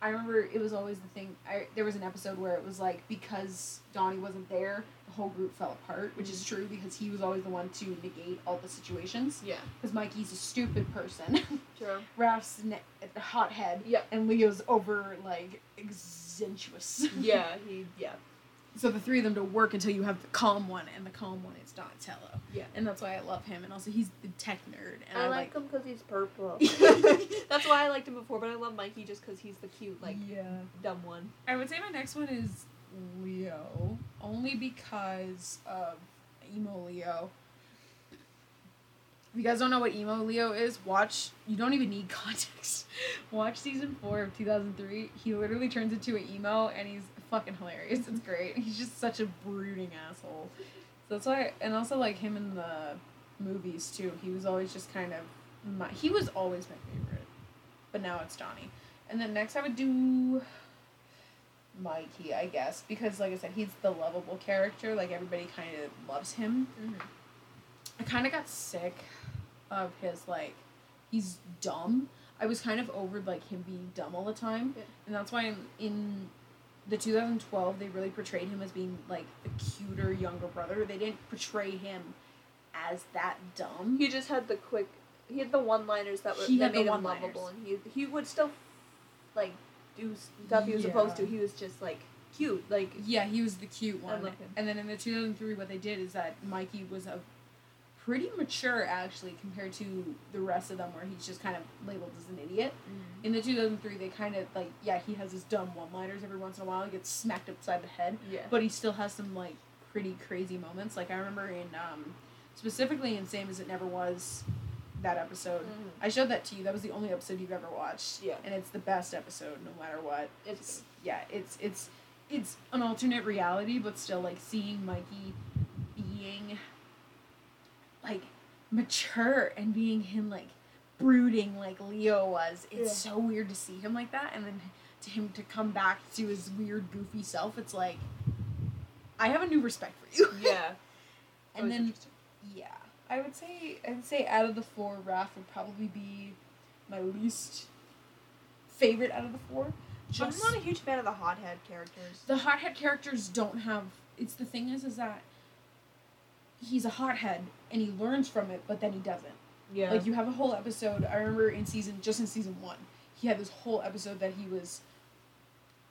I remember it was always the thing. I there was an episode where it was like because Donnie wasn't there, the whole group fell apart, which is mm-hmm. true because he was always the one to negate all the situations. Yeah. Because Mikey's a stupid person, True. Raph's ne- a hothead, Yep. and Leo's over like exentuous. Yeah, he yeah. so the three of them to work until you have the calm one, and the calm one is Donatello. Yeah. And that's why I love him, and also he's the tech nerd, and I I, like him because he's purple. That's why I liked him before, but I love Mikey just because he's the cute, like, yeah. dumb one. I would say my next one is Leo, only because of emo Leo. If you guys don't know what emo Leo is, watch. You don't even need context. watch season four of two thousand three. He literally turns into an emo, and he's fucking hilarious. It's great. He's just such a brooding asshole. So that's why, and also like him in the movies too. He was always just kind of my. He was always my favorite, but now it's Donnie. And then next I would do Mikey, I guess, because like I said, he's the lovable character. Like everybody kind of loves him. Mm-hmm. I kind of got sick of his like he's dumb. I was kind of over like him being dumb all the time, Yeah. and that's why in, in the 2012 they really portrayed him as being like the cuter younger brother. They didn't portray him as that dumb. He just had the quick. He had the one-liners that were He that made him lovable, and he he would still, like, do stuff he was supposed to. He was just like cute, like Yeah, he was the cute one. And then in the 2003, what they did is that Mikey was a pretty mature actually compared to the rest of them, where he's just kind of labeled as an idiot. In the 2003, they kind of like yeah, he has his dumb one-liners every once in a while. He gets smacked upside the head, yeah. but he still has some like pretty crazy moments. Like I remember in um, specifically in Same as It Never Was, that episode. Mhm. I showed that to you. That was the only episode you've ever watched. Yeah. and it's the best episode, no matter what It's yeah, it's it's it's an alternate reality, but still like seeing Mikey being like mature and being him like brooding like Leo was. It's Yeah. so weird to see him like that, and then to him to come back to his weird goofy self. It's like I have a new respect for you. yeah. and then yeah, I would say I would say out of the four, Raph would probably be my least favorite out of the four. I'm not a huge fan of the hothead characters. the hothead characters don't have it's the thing is is that he's a hothead and he learns from it but then he doesn't yeah. like you have a whole episode i remember in season just in season one he had this whole episode that he was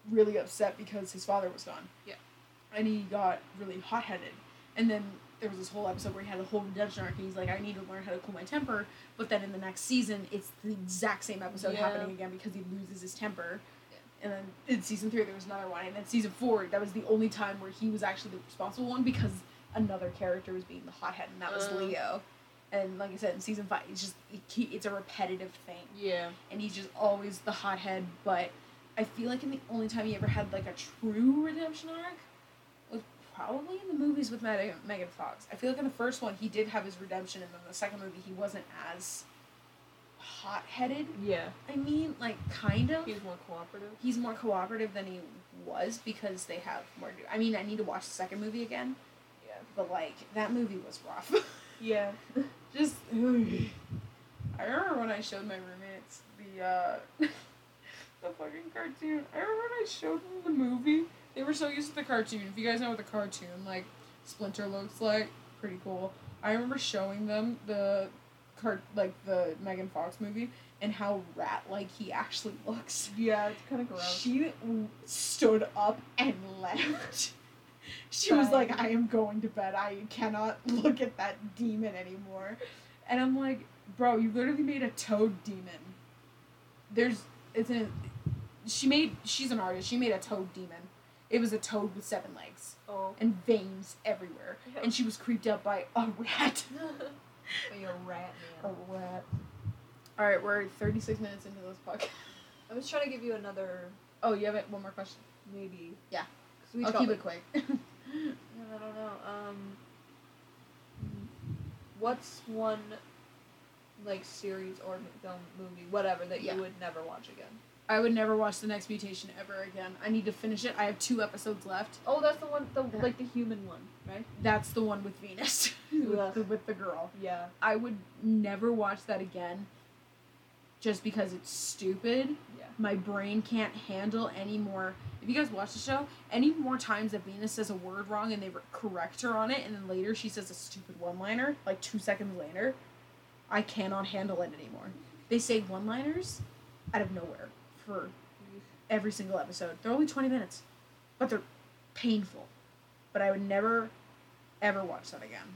really upset because his father was gone Yeah. and he got really hot-headed and then there was this whole episode where he had a whole redemption arc, and he's like, I need to learn how to cool my temper. But then in the next season, it's the exact same episode Yeah. happening again because he loses his temper. And then in season three, there was another one, and then season four, that was the only time where he was actually the responsible one because another character was being the hothead, and that was Uh. Leo. And like I said, in season five, it's just he, it's a repetitive thing Yeah. and he's just always the hothead. But I feel like in the only time he ever had like a true redemption arc probably in the movies with Meg- Megan Fox. I feel like in the first one he did have his redemption, and then the second movie he wasn't as hot-headed. Yeah. I mean, like kind of. He's more cooperative. He's more cooperative than he was because they have more do. I mean, I need to watch the second movie again, Yeah. but like that movie was rough. Yeah. just I remember when I showed my roommates the uh the fucking cartoon. I remember when I showed them the movie. They were so used to the cartoon. If you guys know what the cartoon like Splinter looks like, pretty cool. I remember showing them the cart like the Megan Fox movie and how rat like he actually looks. Yeah, it's kind of gross. She stood up and left. She was like, I am going to bed. I cannot look at that demon anymore. And I'm like, bro, you literally made a toad demon. There's, it's a, she made, she's an artist. She made a toad demon. It was a toad with seven legs Oh. and veins everywhere. And she was creeped out by a rat. A rat man. a rat. All right, we're 36 minutes into this podcast. I was trying to give you another, Oh, you have it? One more question? maybe. Yeah. I'll keep like, it quick. I don't know. Um, what's one like series or film movie, whatever, that Yeah. you would never watch again? I would never watch the next mutation ever again. I need to finish it. I have two episodes left. Oh, that's the one, the Yeah. like the human one, right? That's the one with Venus, with, the, with the girl. Yeah. I would never watch that again, just because it's stupid. Yeah. My brain can't handle any more. If you guys watch the show, any more times that Venus says a word wrong and they re- correct her on it, and then later she says a stupid one-liner, like two seconds later, I cannot handle it anymore. They say one-liners out of nowhere for every single episode. They're only 20 minutes, but they're painful. But I would never, ever watch that again.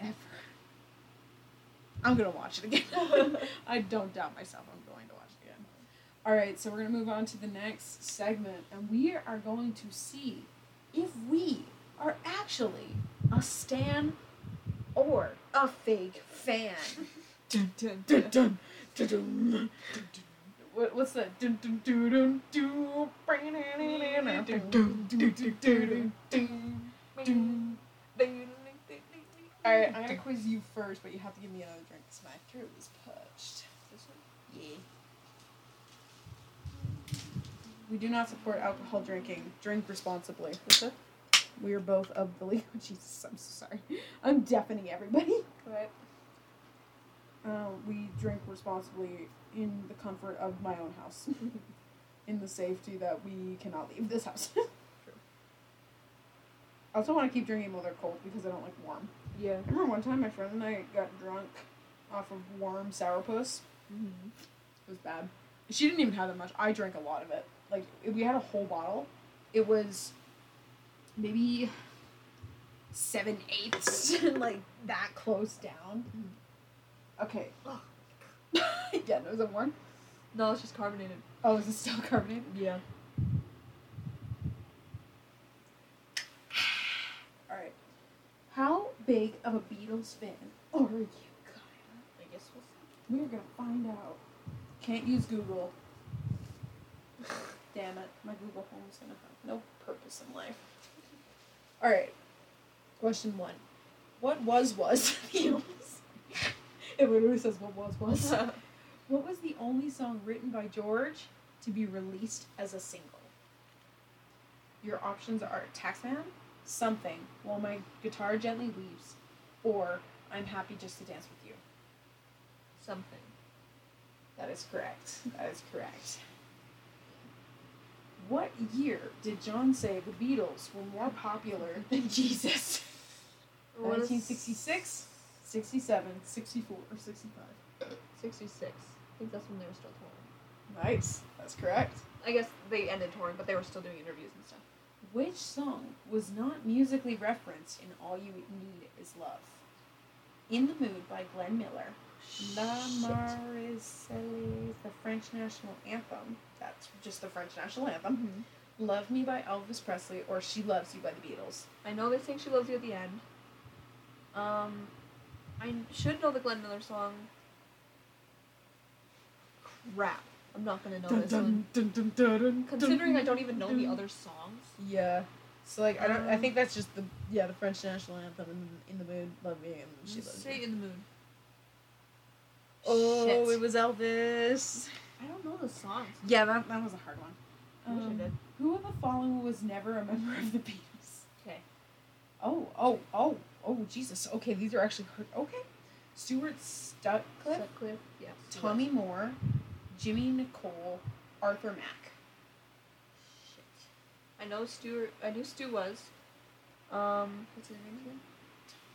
Ever. I'm gonna watch it again. I don't doubt myself. I'm going to watch it again. All right, so we're gonna move on to the next segment, and we are going to see if we are actually a stan or a fake fan. Dun, dun, Dun, What, what's that? Alright, I'm gonna quiz you first, but you have to give me another drink because my throat is parched. This one? Yeah. We do not support alcohol drinking. Drink responsibly. We are both of the legal. Jesus, I'm so sorry. I'm deafening everybody. Right. Uh, we drink responsibly in the comfort of my own house, in the safety that we cannot leave this house. I also want to keep drinking while they're cold because I don't like warm. Yeah. I remember one time my friend and I got drunk off of warm sourpuss. Mm-hmm. It was bad. She didn't even have that much. I drank a lot of it. Like we had a whole bottle. It was maybe seven eighths, like that close down. Okay. Oh. yeah, no, is it warm? No, it's just carbonated. Oh, is it still carbonated? Yeah. All right. How big of a Beatles fan are you, Kaya? I guess we'll see. We're gonna find out. Can't use Google. Damn it, my Google Home's gonna have no purpose in life. All right. Question one. What was was the It says what was was. What was the only song written by George to be released as a single? Your options are Taxman, Something, While My Guitar Gently Weeps, or I'm Happy Just to Dance with You. Something. That is correct. That is correct. What year did John say the Beatles were more popular than Jesus? 1966, 67, 64, or 65? 66. I think that's when they were still touring. Nice. That's correct. I guess they ended touring, but they were still doing interviews and stuff. Which song was not musically referenced in All You Need Is Love? In the Mood by Glenn Miller. La. Marseillaise, the French national anthem. That's just the French national anthem. Mhm. Love Me by Elvis Presley or She Loves You by the Beatles. I know they sing "She Loves You" at the end. Um, I should know the Glenn Miller song. Crap, I'm not gonna know this one. Considering I don't even know the other songs. Yeah. So like I don't. I Um, think that's just the yeah the French national anthem and in the mood love me and she loves you. in the mood. Oh, Shit. it was Elvis. I don't know the songs. Yeah, that that was a hard one. I wish I Um, did. Who of the following was never a member of the Beatles? Okay. Oh, oh, oh, oh, Jesus. Okay, these are actually hard. Okay. Stuart Sutcliffe, Sutcliffe. Yeah. Tommy Moore, Jimmy Nicol, Arthur Mack. Shit. I know Stuart. I knew Stu was. Um, what's his name again?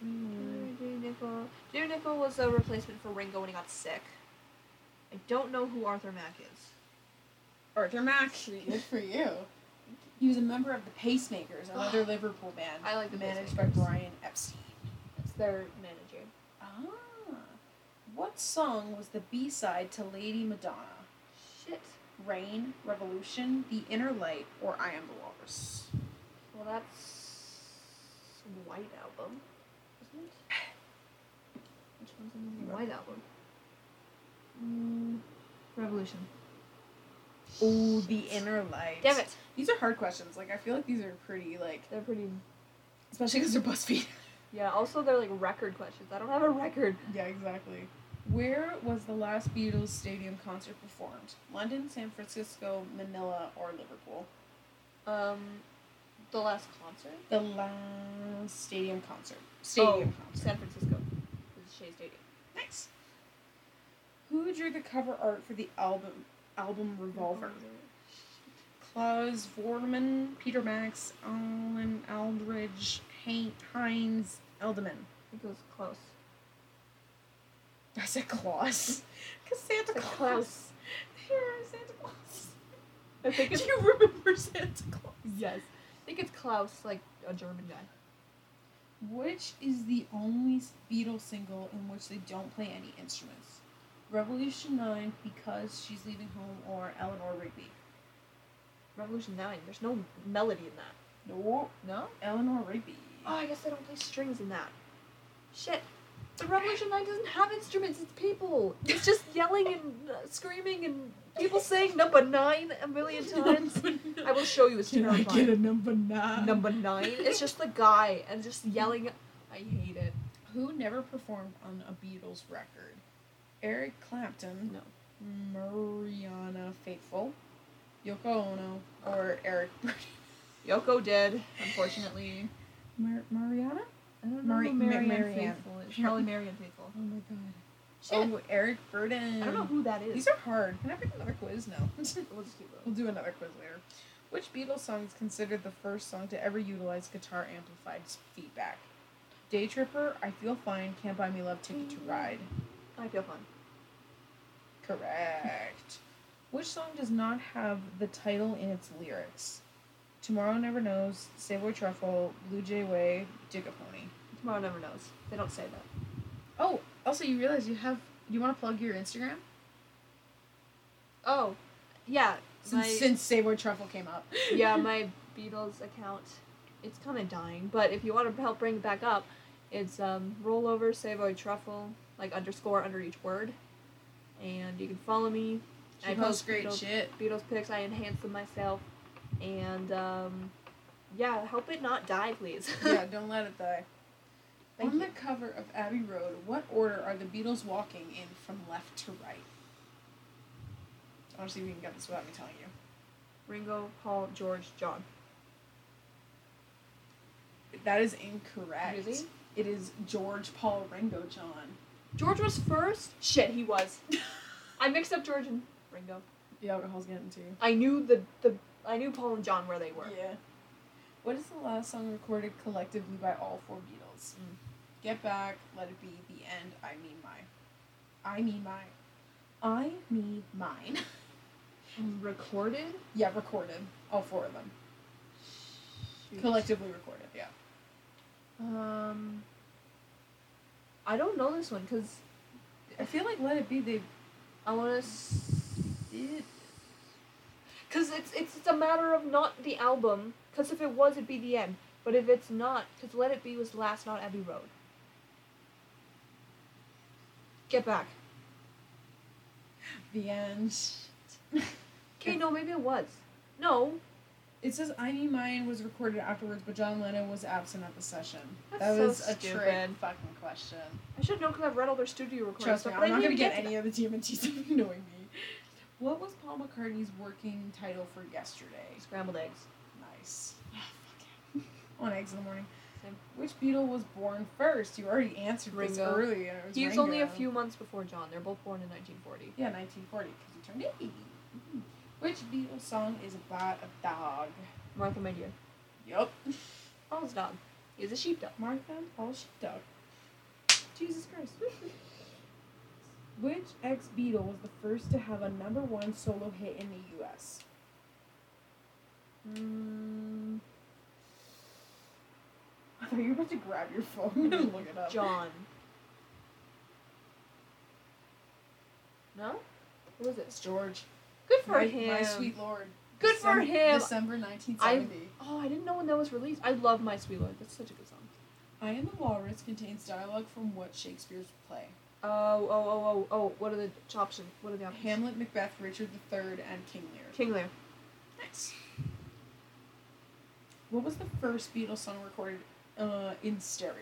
Mm. Jimmy Nicol. Jimmy Nicol was a replacement for Ringo when he got sick. I don't know who Arthur Mack is. Arthur Mack. Good for you. He was a member of the Pacemakers, another Liverpool band. I like the managed by Brian Epstein. That's their manager. Ah. What song was the B side to Lady Madonna? Shit. Rain, Revolution, The Inner Light, or I Am the Walrus? Well, that's White Album, isn't it? Which one's in the White Album? Mm, Revolution. Oh, The Inner Light. Damn it! These are hard questions. Like I feel like these are pretty like, They're pretty. especially because they're BuzzFeed. Yeah. Also, they're like record questions. I don't have a record. yeah, exactly. Where was the last Beatles stadium concert performed? London, San Francisco, Manila, or Liverpool? Um, the last concert. The last stadium concert. Stadium oh, concert. San Francisco. It was Shea Stadium. Nice. Who drew the cover art for the album album Revolver? Klaus Voormann, Peter Max, Alan Aldridge, Hank Heinz, Edelmann. I it was close. I said Klaus. Because Santa Claus. Klaus. Here, Santa Claus. I think Do you remember Santa Claus? yes. I think it's Klaus, like a German guy. Which is the only Beatles single in which they don't play any instruments? Revolution 9, Because She's Leaving Home, or Eleanor Rigby? Revolution Nine. There's no melody in that. No. No. Eleanor Rigby. Oh, I guess they don't play strings in that. Shit. The Revolution 9 doesn't have instruments, it's people. It's just yelling and uh, screaming and people saying number 9 a million times. I will show you, it's Can I terrifying. get a number nine? Number 9? It's just the guy and just yelling. I hate it. Who never performed on a Beatles record? Eric Clapton. No. Mariana Faithfull. Yoko Ono. Or Eric Burdon. Yoko did, unfortunately. Mar- Mariana? I don't know Marianne Marianne. Faithfull is. Probably Marianne Faithfull. Oh my god. Shit. Oh, Eric Burdon. I don't know who that is. These are hard. Can I pick another quiz? No. We'll just keep going. we'll do another quiz later. Which Beatles song is considered the first song to ever utilize guitar amplified feedback? Day Tripper, I Feel Fine, Can't Buy Me Love, Ticket to Ride. I feel fun. Correct. Which song does not have the title in its lyrics? Tomorrow Never Knows, Savoy Truffle, Blue Jay Way, Dig a Pony. Tomorrow never knows. They don't say that. Oh, also you realize you have. You want to plug your Instagram? Oh, yeah. Since, My, since Savoy Truffle came up. yeah, my Beatles account. It's kind of dying, but if you want to help bring it back up, it's um, rollover savoy truffle like underscore under each word, and you can follow me. She posts great Beatles, shit. Beatles pics. I enhance them myself, and um, yeah, help it not die, please. yeah, don't let it die. Thank On you. the cover of Abbey Road, what order are the Beatles walking in from left to right? I want to see if we can get this without me telling you. Ringo, Paul, George, John. That is incorrect. Really? It is George, Paul, Ringo, John. George was first. Shit, he was. I mixed up George and Ringo. The alcohol's getting to you. I knew the the I knew Paul and John where they were. Yeah. What is the last song recorded collectively by all four Beatles? Mm. Get Back, Let It Be, The End, I Mean My. I Mean Mine. I Mean Mine. Recorded? yeah, recorded. All four of them. Shoot. Collectively recorded, yeah. Um. I don't know this one because I feel like Let It Be, they I want to. did. Because it's, it's it's a matter of not the album. Because if it was, it'd be the end. But if it's not, because Let It Be was last, not Abbey Road. Get back. The end. Okay, no, maybe it was. No, It says I Need Mine was recorded afterwards, but John Lennon was absent at the session. That's that so was a trick stupid. fucking question. I should know because I've read all their studio recordings. Trust me, but I'm not gonna even get any of the TMNT stuff knowing me. What was Paul McCartney's working title for yesterday? Scrambled eggs. Nice. On eggs in the morning. Same. Which Beatle was born first? You already answered this Ringo. earlier. It was He was only a few months before John. They're both born in 1940. Yeah, 1940, because he turned 80. Mhm. Which Beatles song is about a dog? Martha, my dear. Yup. Paul's dog. He's a sheepdog. Martha Paul Sheepdog. Jesus Christ. Which ex Beatle was the first to have a number one solo hit in the US? Mm, I thought you were about to grab your phone and look it up. John. No? What was it? It's George. Good for my, him. My sweet lord. Good for Decem- him. December 1970. Oh, I didn't know when that was released. I love My Sweet Lord. That's such a good song. I Am the Walrus contains dialogue from what Shakespeare's play? Oh, oh, oh, oh, oh. What are the options? What are the options? Hamlet, Macbeth, Richard III, and King Lear. King Lear. Nice. What was the first Beatles song recorded uh, in stereo?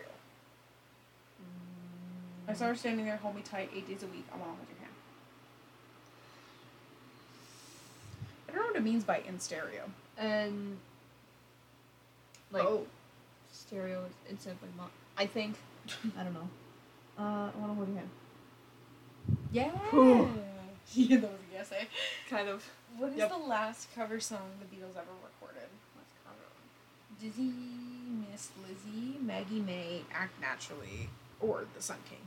I saw her standing there, hold me tight, eight days a week. I want to hold your hand. I don't know what it means by in stereo. And like oh. stereo is instant like mo- I think I don't know. Uh, I want to hold your hand. Yeah. Yeah, that was a guess, eh? Kind of. What is Yep. the last cover song the Beatles ever recorded? Dizzy, Miss Lizzie, Maggie May, Act Naturally, or The Sun King.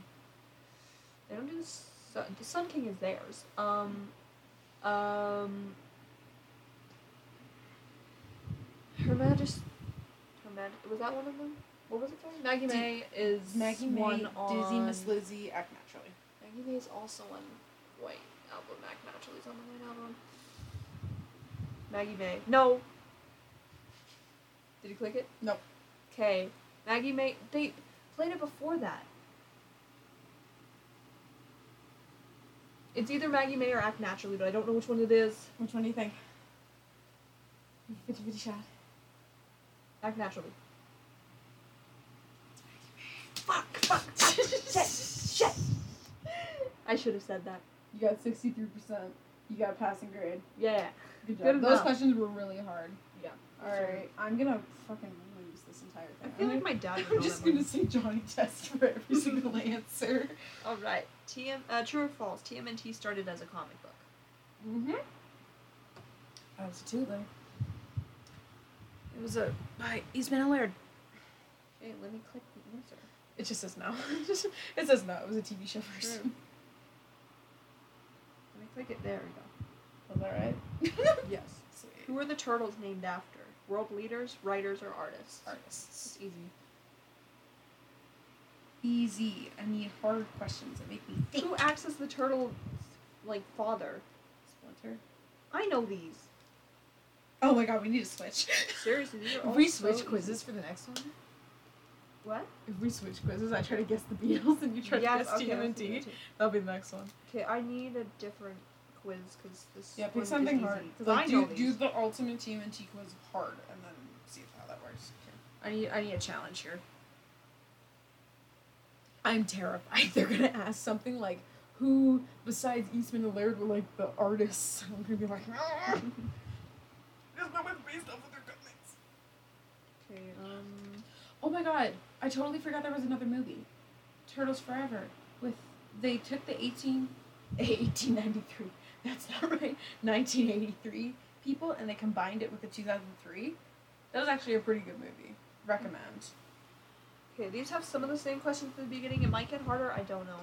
They don't do the Sun, the Sun King is theirs. Um, um, Her Majesty. Her Maj- was that one of them? What was it called? Maggie Di- May is Maggie May, one on. Dizzy, Miss Lizzie, Act Naturally. Maggie May is also on White album. Act Naturally is on the White album. Maggie May. No. Did you click it? Nope. Okay. Maggie May. They played it before that. It's either Maggie May or Act Naturally, but I don't know which one it is. Which one do you think? 50 50 shot. Act Naturally. Fuck, fuck, Shit! Shit! I should have said that. You got 63%. You got a passing grade. Yeah. Good job. Good Those enough. questions were really hard. Yeah. Alright, I'm gonna fucking lose this entire thing. I'm like my dad would I'm know just that gonna one. say Johnny Test for every single answer. All right. TM. Uh, true or false? TMNT started as a comic book. Mm-hmm. Absolutely. It was a by Eastman and Laird. Okay, let me click the answer. It just says no. It just- it says no. It was a TV show first. True. Let me click it. There we go. Was that right? Yes. Sweet. Who are the turtles named after? World leaders, writers, or artists? Artists. It's easy. Easy. I need hard questions that make me think. Who acts as the turtle, like father? Splinter. I know these. Oh my god, we need to switch. Seriously, If we so switch quizzes easy. for the next one, What? if we switch quizzes, I try to guess the Beatles and you try Yes, to guess okay, TMNT. That'll be the next one. Okay, I need a different quiz because this. Yeah, pick something hard. Like, I do, do the ultimate TMNT quiz hard, and then see how that works. I need I need a challenge here. I'm terrified. They're gonna ask something like, "Who besides Eastman and Laird were like the artists?" I'm gonna be like, ah. "There's no based off of their comics." Okay. Um. Oh my god! I totally forgot there was another movie, Turtles Forever. With they took the 18, 1893. That's not right. 1983 people, and they combined it with the 2003. That was actually a pretty good movie. Recommend. Okay, these have some of the same questions at the beginning. It might get harder. I don't know.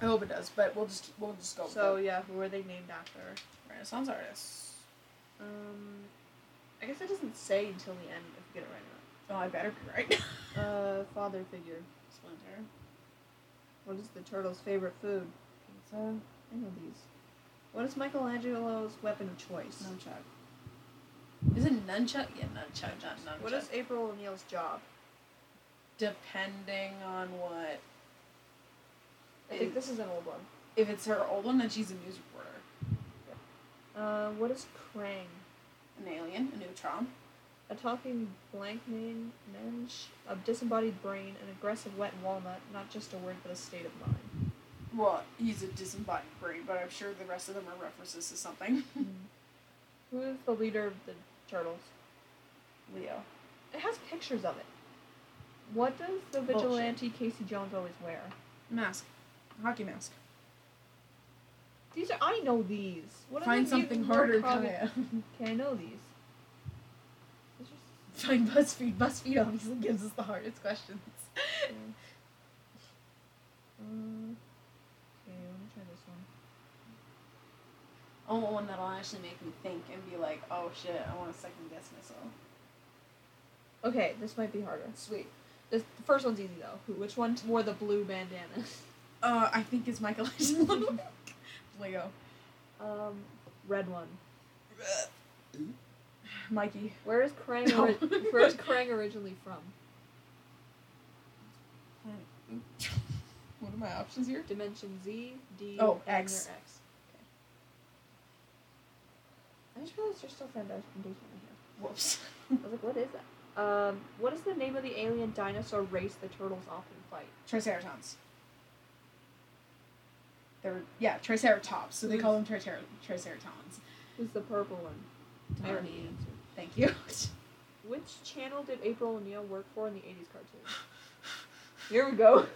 I hope it does, but we'll just we'll just go. So with yeah, who are they named after? Renaissance artists. Um, I guess it doesn't say until the end if you get it right or not. Oh, I better be right. Uh, father figure. Splinter. What is the turtle's favorite food? Pizza. I know these. What is Michelangelo's weapon of choice? Nunchuck. Is it nunchuck? Yeah, nunchuck, not nunchuck. What is April O'Neil's job? Depending on what. I think this is an old one. If it's her old one, then she's a news reporter. Uh, what is Krang? An alien, a neutron. A talking blank name, a disembodied brain, an aggressive wet walnut, not just a word but a state of mind. Well, he's a disembodied brain, but I'm sure the rest of them are references to something. Hmm. Who is the leader of the turtles? Leo. It has pictures of it. What does the Bullshit. vigilante Casey Jones always wear? Mask. A hockey mask. These are I know these. What are Find the something harder, prob- Kaya. Okay, I know these. These are Find BuzzFeed. BuzzFeed obviously gives us the hardest questions. Uh, okay, let me try this one. I want one that'll actually make me think and be like, oh shit, I want to second guess myself. Okay, this might be harder. Sweet. This, the first one's easy though. Who? Which one wore the blue bandana? Uh, I think it's Michelangelo. Lego. um, red one. Mikey. Where is Krang? No. Ori- where is Krang originally from? What are my options here? Dimension Z, D, Oh, X. or X. Okay. I just realized there's still foundation in here. Whoops. I was like, what is that? Um, what is the name of the alien dinosaur race the turtles often fight? They're yeah, Triceratops. So they call them tricer- Triceratons. Who's the purple one? I already answered. Thank you. Which channel did April O'Neil work for in the 80s cartoon? Here we go.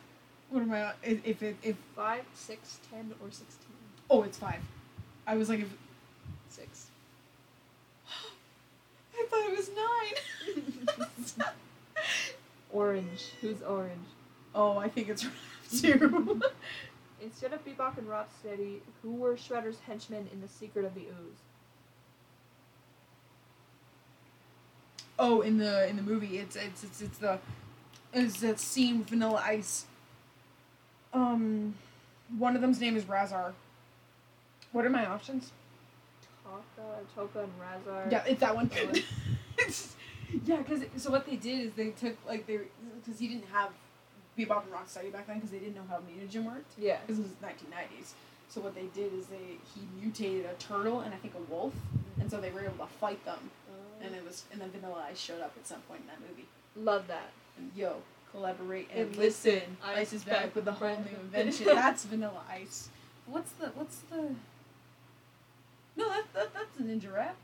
What am I? If if it if 5, six, ten, or 16? oh, it's five. I was like, if 6. I thought it was nine. Orange. Who's orange? oh, I think it's too. Instead of Bebop and Rocksteady, who were Shredder's henchmen in The Secret of the Ooze? oh, in the in the movie, it's it's it's it's the it's that scene Vanilla Ice. Um, one of them's name is Rahzar. What are my options? Taka, Tokka, and Rahzar. Yeah, it's that one. That one. It's- yeah, because so what they did is they took like they because he didn't have Bebop and Rocksteady back then because they didn't know how mutagen worked Yeah. because it was 1990s. So what they did is they he mutated a turtle and I think a wolf, and so they were able to fight them. Oh. And it was and then Vanilla Ice showed up at some point in that movie. Love that. And yo, collaborate and, And listen. listen. Ice is back with a whole new new- invention. That's Vanilla Ice. What's the what's the? No, that, that that's a ninja rap.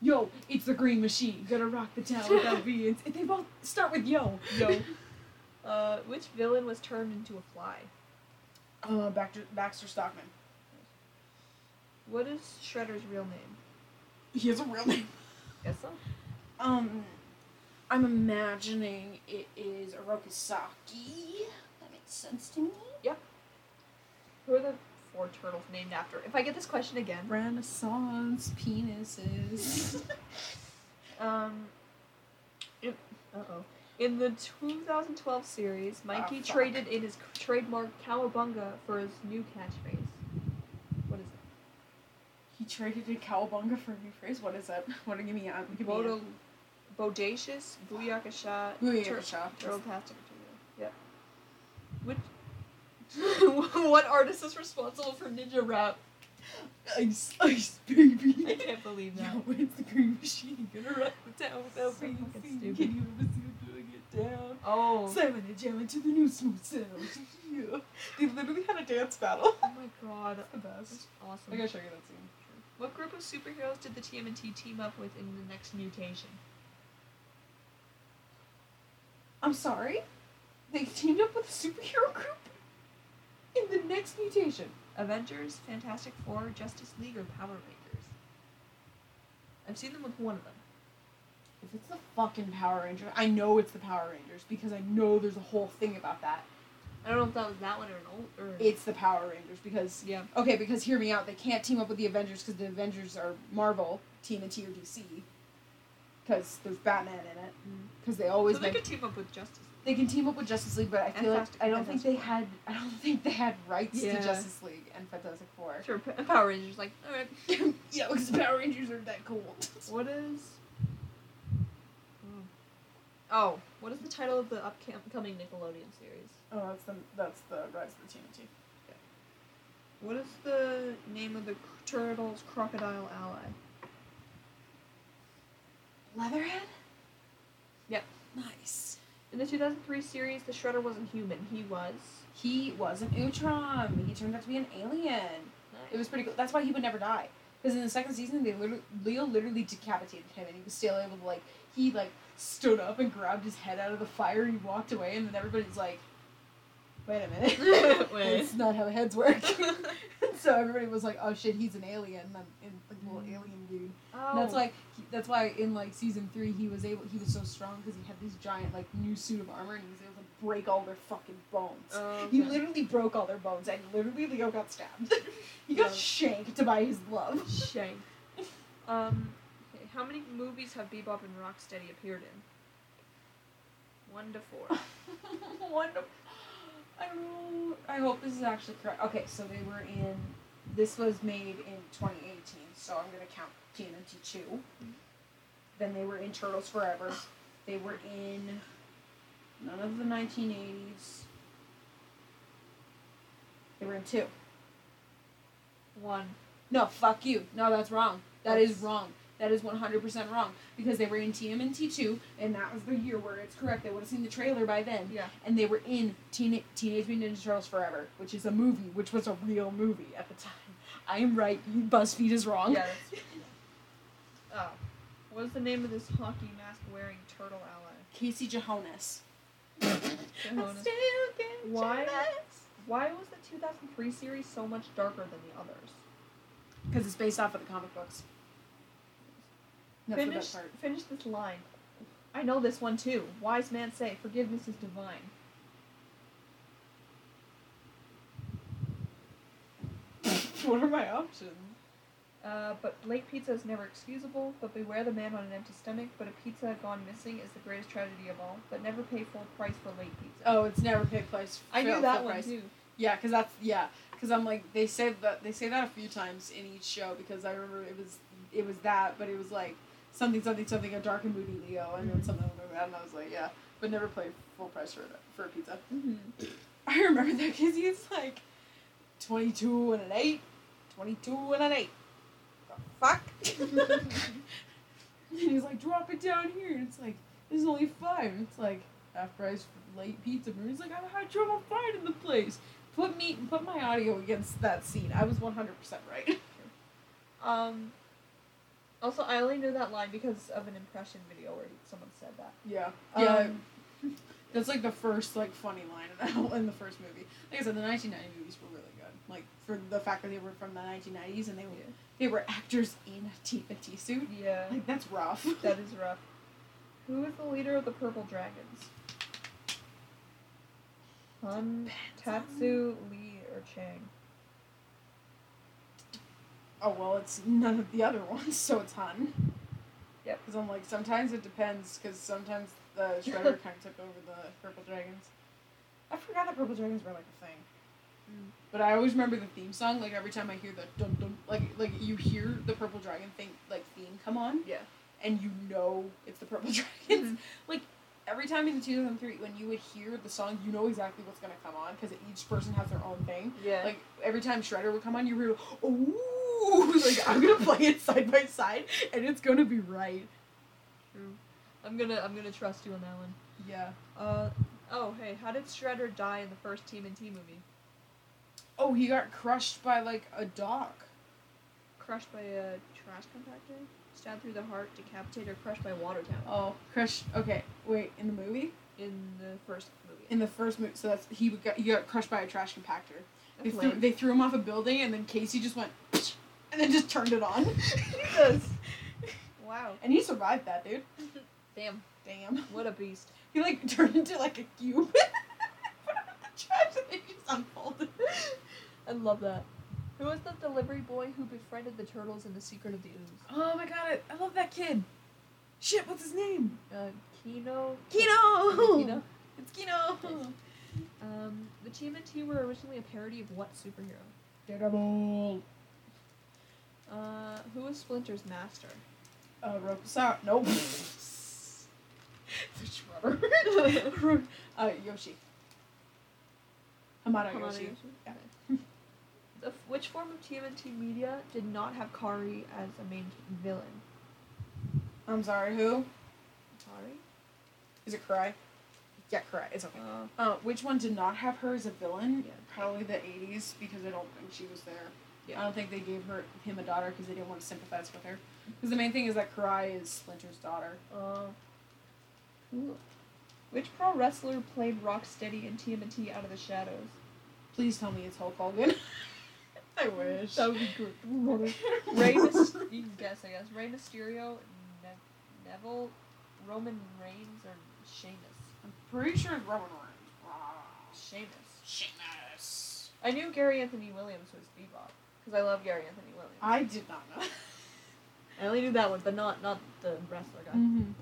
Yo, it's the Green Machine. Gonna rock the town without being. They both start with yo. Yo. Uh, which villain was turned into a fly? Uh, Baxter, Baxter Stockman. What is Shredder's real name? He has a real name. Guess so. Um, I'm imagining it is Oroku Saki. That makes sense to me. Yep. Who are the four turtles named after? If I get this question again. Renaissance penises. Um. Uh oh. In the 2012 series, ah, Mikey fuck. traded in his trademark cowabunga for his new catchphrase. What is it? he traded in cowabunga for a new phrase. What is that? What? Give me it? Give me a. Bodo, bodacious, booyakasha, Booyakasha. turtle-tastic Yep. Which? what artist is responsible for Ninja Rap? Ice, ice, baby. I can't believe that. Yo, it's the green machine. Gonna rock the town without being seen. Can you ever see it doing it down? Oh. Simon and jamming to the new smooth sound. yeah. They literally had a dance battle. Oh my god. the best. Awesome. I gotta show you that scene. What group of superheroes did the TMNT team up with in the next mutation? I'm sorry? They teamed up with a superhero group? In the next mutation. Avengers, Fantastic Four, Justice League, or Power Rangers? I've seen them with one of them. If it's the fucking Power Rangers, I know it's the Power Rangers because I know there's a whole thing about that. I don't know if that was that one or an old or. It's the Power Rangers because yeah. okay, because hear me out. They can't team up with the Avengers because the Avengers are Marvel, TMNT or DC. Because there's Batman in it. Mm. Because they always so they make could team up with Justice. They can team up with Justice League, but I And feel like I don't and think they had I don't think they had rights Yeah. to Justice League and Fantastic Four. Sure, Power Rangers like all right. yeah, because Power Rangers are that cool. What is? Oh, what is the title of the upcoming Nickelodeon series? Oh, that's the that's the Rise of the TMNT. What is the name of the turtle's crocodile ally? Leatherhead. Yep. Nice. In the 2003 series, the Shredder wasn't human. He was. He was an Utrom. He turned out to be an alien. Nice. It was pretty cool. That's why he would never die. Because in the second season, they literally, Leo literally decapitated him, and he was still able to like he like stood up and grabbed his head out of the fire, and he walked away, and then everybody's like, "Wait a minute, Wait. that's not how heads work." so everybody was like, "Oh shit, he's an alien, and and, like little Mm. alien dude." oh. And that's why he, that's why in like season three he was able he was so strong because he had this giant like new suit of armor and he was able to break all their fucking bones. Oh, He literally broke all their bones, and literally Leo got stabbed. he got shanked by his love. Shame. Um, okay, how many movies have Bebop and Rocksteady appeared in? One to four. Wonderful. I don't. I hope this is actually correct. Okay, so they were in. This was made in 2018, so I'm gonna count TMNT two. Mm-hmm. Then they were in Turtles Forever. They were in none of the 1980s. They were in two. One. No, fuck you. No, that's wrong. That is That's- wrong. That is 100% wrong. Because they were in TMNT 2, and that was the year where it's correct. They would have seen the trailer by then. Yeah. And they were in Teen- Teenage Mutant Ninja Turtles Forever, which is a movie, which was a real movie at the time. I am right. BuzzFeed is wrong. Yeah. Oh. What is the name of this hockey mask wearing turtle ally? Casey Johannes. Johannes. Why? Why was the 2003 series so much darker than the others? Because it's based off of the comic books. Finish, finish this line. I know this one too. Wise man say, forgiveness is divine. what are my options? Uh, but late pizza is never excusable, but beware the man on an empty stomach, but a pizza gone missing is the greatest tragedy of all. But never pay full price for late pizza. Oh, it's never paid place. I knew that one price. too. Yeah, because that's yeah. Because I'm like they say that they say that a few times in each show because I remember it was it was that, but it was like something something something a dark and moody Leo and then something like that, and I was like yeah, but never play full price for for a pizza. Mm-hmm. I remember that because he's like twenty two and an eight, 22 and an eight. The fuck. and he's like drop it down here, and it's like this is only five. It's like half price late pizza. And he's like I had trouble finding the place. Put me put my audio against that scene. I was one hundred percent right. Um. Also, I only knew that line because of an impression video where someone said that. Yeah. Yeah. Um, That's like the first like funny line in the, in the first movie. Like I said, the 1990 movies were really good. Like for the fact that they were from the 1990s and they were Yeah. they were actors in a T a T suit. yeah, Like that's rough. that is rough. Who is the leader of the Purple Dragons? Han, Depends Tatsu, Lee, or Chang? Oh well, it's none of the other ones, so it's Han. Yep. Because I'm like sometimes it depends. Because sometimes the Shredder kind of took over the Purple Dragons. I forgot that Purple Dragons were like a thing. Mm. But I always remember the theme song. Like every time I hear the dun dun, like like you hear the Purple Dragon thing like theme come on, Yeah. and you know it's the Purple Dragons. Every time in the 2003, when you would hear the song, you know exactly what's gonna come on because each person has their own thing. Yeah. Like every time Shredder would come on, you hear, "Ooh!" Like I'm gonna play it side by side, and it's gonna be right. True. I'm gonna I'm gonna trust you on that one. Yeah. Uh oh hey, how did Shredder die in the first Team and TMNT movie? Oh, he got crushed by like a dog. Crushed by a trash compactor, stabbed through the heart, decapitated, or crushed by a water tower. Oh, crushed. Okay, wait. In the movie, In the first movie. in the first movie, so that's he got he got crushed by a trash compactor. They That's threw, lame. they threw him off a building, and then Casey just went, and then just turned it on. Jesus. Wow. and he survived that, dude. Damn. Damn. What a beast. He like turned into like a cube. Put him in the trash, and unfolded. I love that. Who was the delivery boy who befriended the turtles in The Secret of the Ooze? Oh my god, I, I love that kid. Shit, what's his name? Uh, Keno. Keno. Keno. It's Keno. Um, the TMNT were originally a parody of what superhero? Daredevil. Uh, who was Splinter's master? Uh, Rokusar. Nope. the Shredder. uh, Yoshi. Hamato, Hamato Yoshi. Yoshi? Yeah. Okay. The f- which form of TMNT media did not have Karai as a main villain? I'm sorry, who? Karai? Is it Cry? Yeah, Cry. It's okay. Uh, Uh, which one did not have her as a villain? Yeah. Probably the 80s because I don't think she was there. Yeah. I don't think they gave her him a daughter because they didn't want to sympathize with her. Because the main thing is that Karai is Splinter's daughter. uh, who- which pro wrestler played Rocksteady in TMNT Out of the Shadows? Please tell me it's Hulk Hogan. I wish. That would be good. Rey Mysterio, you can guess, I guess. Rey Mysterio, ne- Neville, Roman Reigns, or Sheamus? I'm pretty sure it's Roman Reigns. Sheamus. Sheamus. I knew Gary Anthony Williams was Bebop because I love Gary Anthony Williams. I did not know. I only knew that one, but not not the wrestler guy. mm-hmm.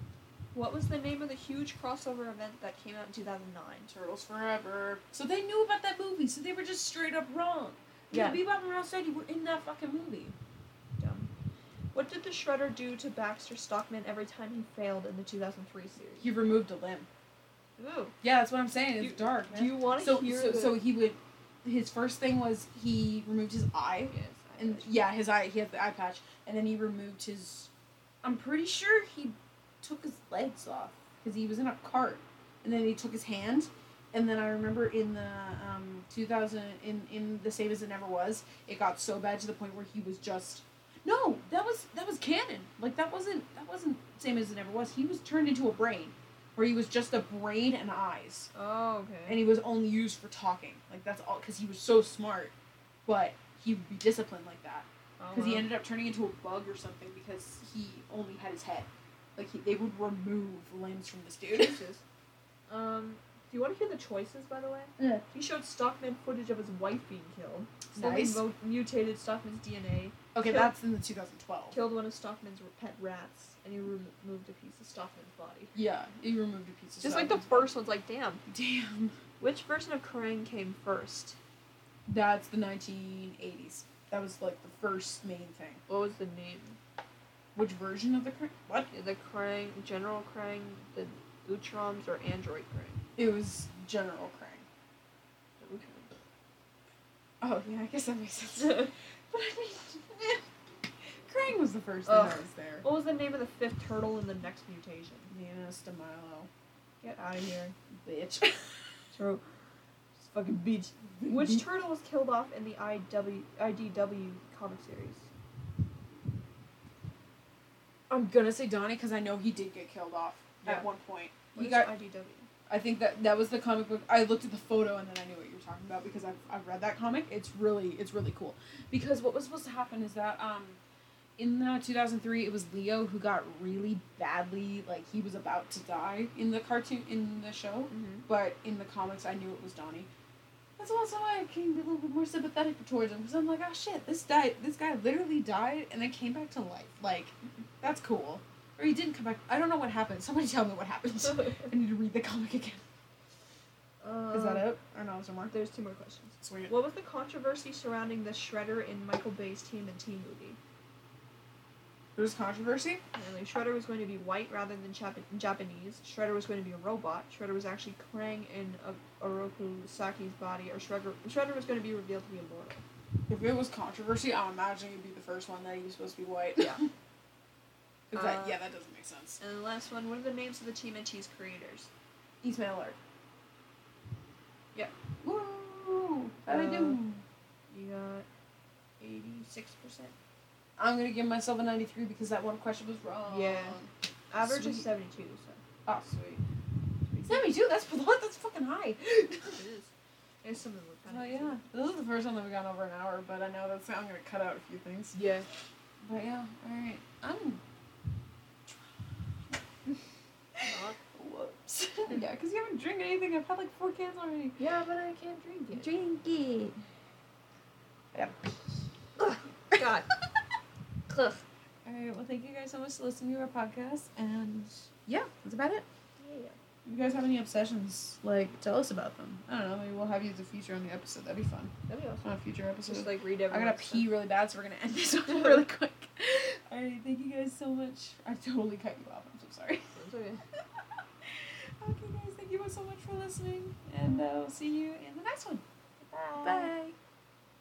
What was the name of the huge crossover event that came out in 2009? Turtles Forever. So they knew about that movie, so they were just straight up wrong. Yeah. Yeah, Bebop and Rocksteady were in that fucking movie. Dumb. What did the Shredder do to Baxter Stockman every time he failed in the 2003 series? He removed a limb. Ooh. Yeah, that's what I'm saying. It's You- dark. Do you want to so, hear so, the... so he would. His first thing was he removed his eye, Yes, and got yeah, his eye. He had the eye patch, and then he removed his. I'm pretty sure he took his legs off because he was in a cart, and then he took his hand, and then I remember in the um 2000 in in the same as It Never Was, it got so bad to the point where he was just. No, that was that was canon. Like that wasn't that wasn't same as it never was. He was turned into a brain, where he was just a brain and eyes Oh, okay. and he was only used for talking. Like that's all because he was so smart, but he would be disciplined like that Oh, because he ended up turning into a bug or something because he only had his head. Like he, they would remove limbs from this dude. Um, do you want to hear the choices, by the way? Yeah. He showed Stockman footage of his wife being killed. Slowly Nice. mo- mutated Stockman's DNA, Okay, Kill- that's in the 2012. killed one of Stockman's pet rats, and he removed a piece of Stockman's body. Yeah, he removed a piece of. Just like the Stockman's first one's like, damn. Damn. Which version of Krang came first? That's the 1980s. That was like the first main thing. What was the name? Which version of the cr- what? The Krang, General Krang, the Utroms, or Android Krang? It was General Krang. Oh yeah, I guess that makes sense. But I mean, Krang was the first thing that was there. what was the name of the fifth turtle in the next mutation? Venus de Milo, Get out of here. bitch. True. Just fucking bitch. Which turtle was killed off in the IW, IDW comic series? I'm gonna say Donnie because I know he did get killed off Yeah. at one point. What He got. IDW? I think that that was the comic book. I looked at the photo and then I knew what you were talking about because I've, I've read that comic. It's really it's really cool. Because what was supposed to happen is that um, in the 2003 it was Leo who got really badly like he was about to die in the cartoon in the show, Mm-hmm. but in the comics I knew it was Donnie. That's also why I came be a little bit more sympathetic towards him because I'm like, oh shit, this died. This guy literally died and then came back to life. Like, that's cool. Or he didn't come back. I don't know what happened. Somebody tell me what happened. I need to read the comic again. Uh, is that it? Or no, is there more? There's two more questions. Sweet. What was the controversy surrounding the Shredder in Michael Bay's TMNT movie? There was controversy. Apparently, Shredder was going to be white rather than Jap- Japanese. Shredder was going to be a robot. Shredder was actually Krang in a- Oroku Saki's body, or Shredder, Shredder was going to be revealed to be immortal. If it was controversy, I'm imagining it'd be the first one that he was supposed to be white. Yeah. 'Cause that, Uh, yeah, that doesn't make sense. And the last one, what are the names of the Team TMNT's creators? Eastman alert. Yeah. Woo! How'd I Uh, do? You got 86%. I'm gonna give myself a 93 because that one question was wrong. Yeah. Average is 72, so. Oh, sweet. 72. That's that's fucking high. It is. There's some of them Oh kind of yeah. This is the first one that we got over an hour, but I know that's I'm gonna cut out a few things. Yeah. But yeah, all right. I'm Not. Whoops. yeah, because you haven't drank anything. I've had like four cans already. Yeah, but I can't drink it. Drink it. God. Ugh. Alright, well, thank you guys so much for listening to our podcast. And yeah, that's about it. Yeah. If you guys have any obsessions, like, tell us about them. I don't know, maybe we'll have you as a feature on the episode. That'd be fun. That'd be awesome. On a future episode. Just like read I gotta pee really bad, so we're gonna end this off really quick. Alright, thank you guys so much. I totally cut you off. I'm so sorry. It's okay. okay, guys, thank you all so much for listening, and uh, we'll see you in the next one. Bye. Bye.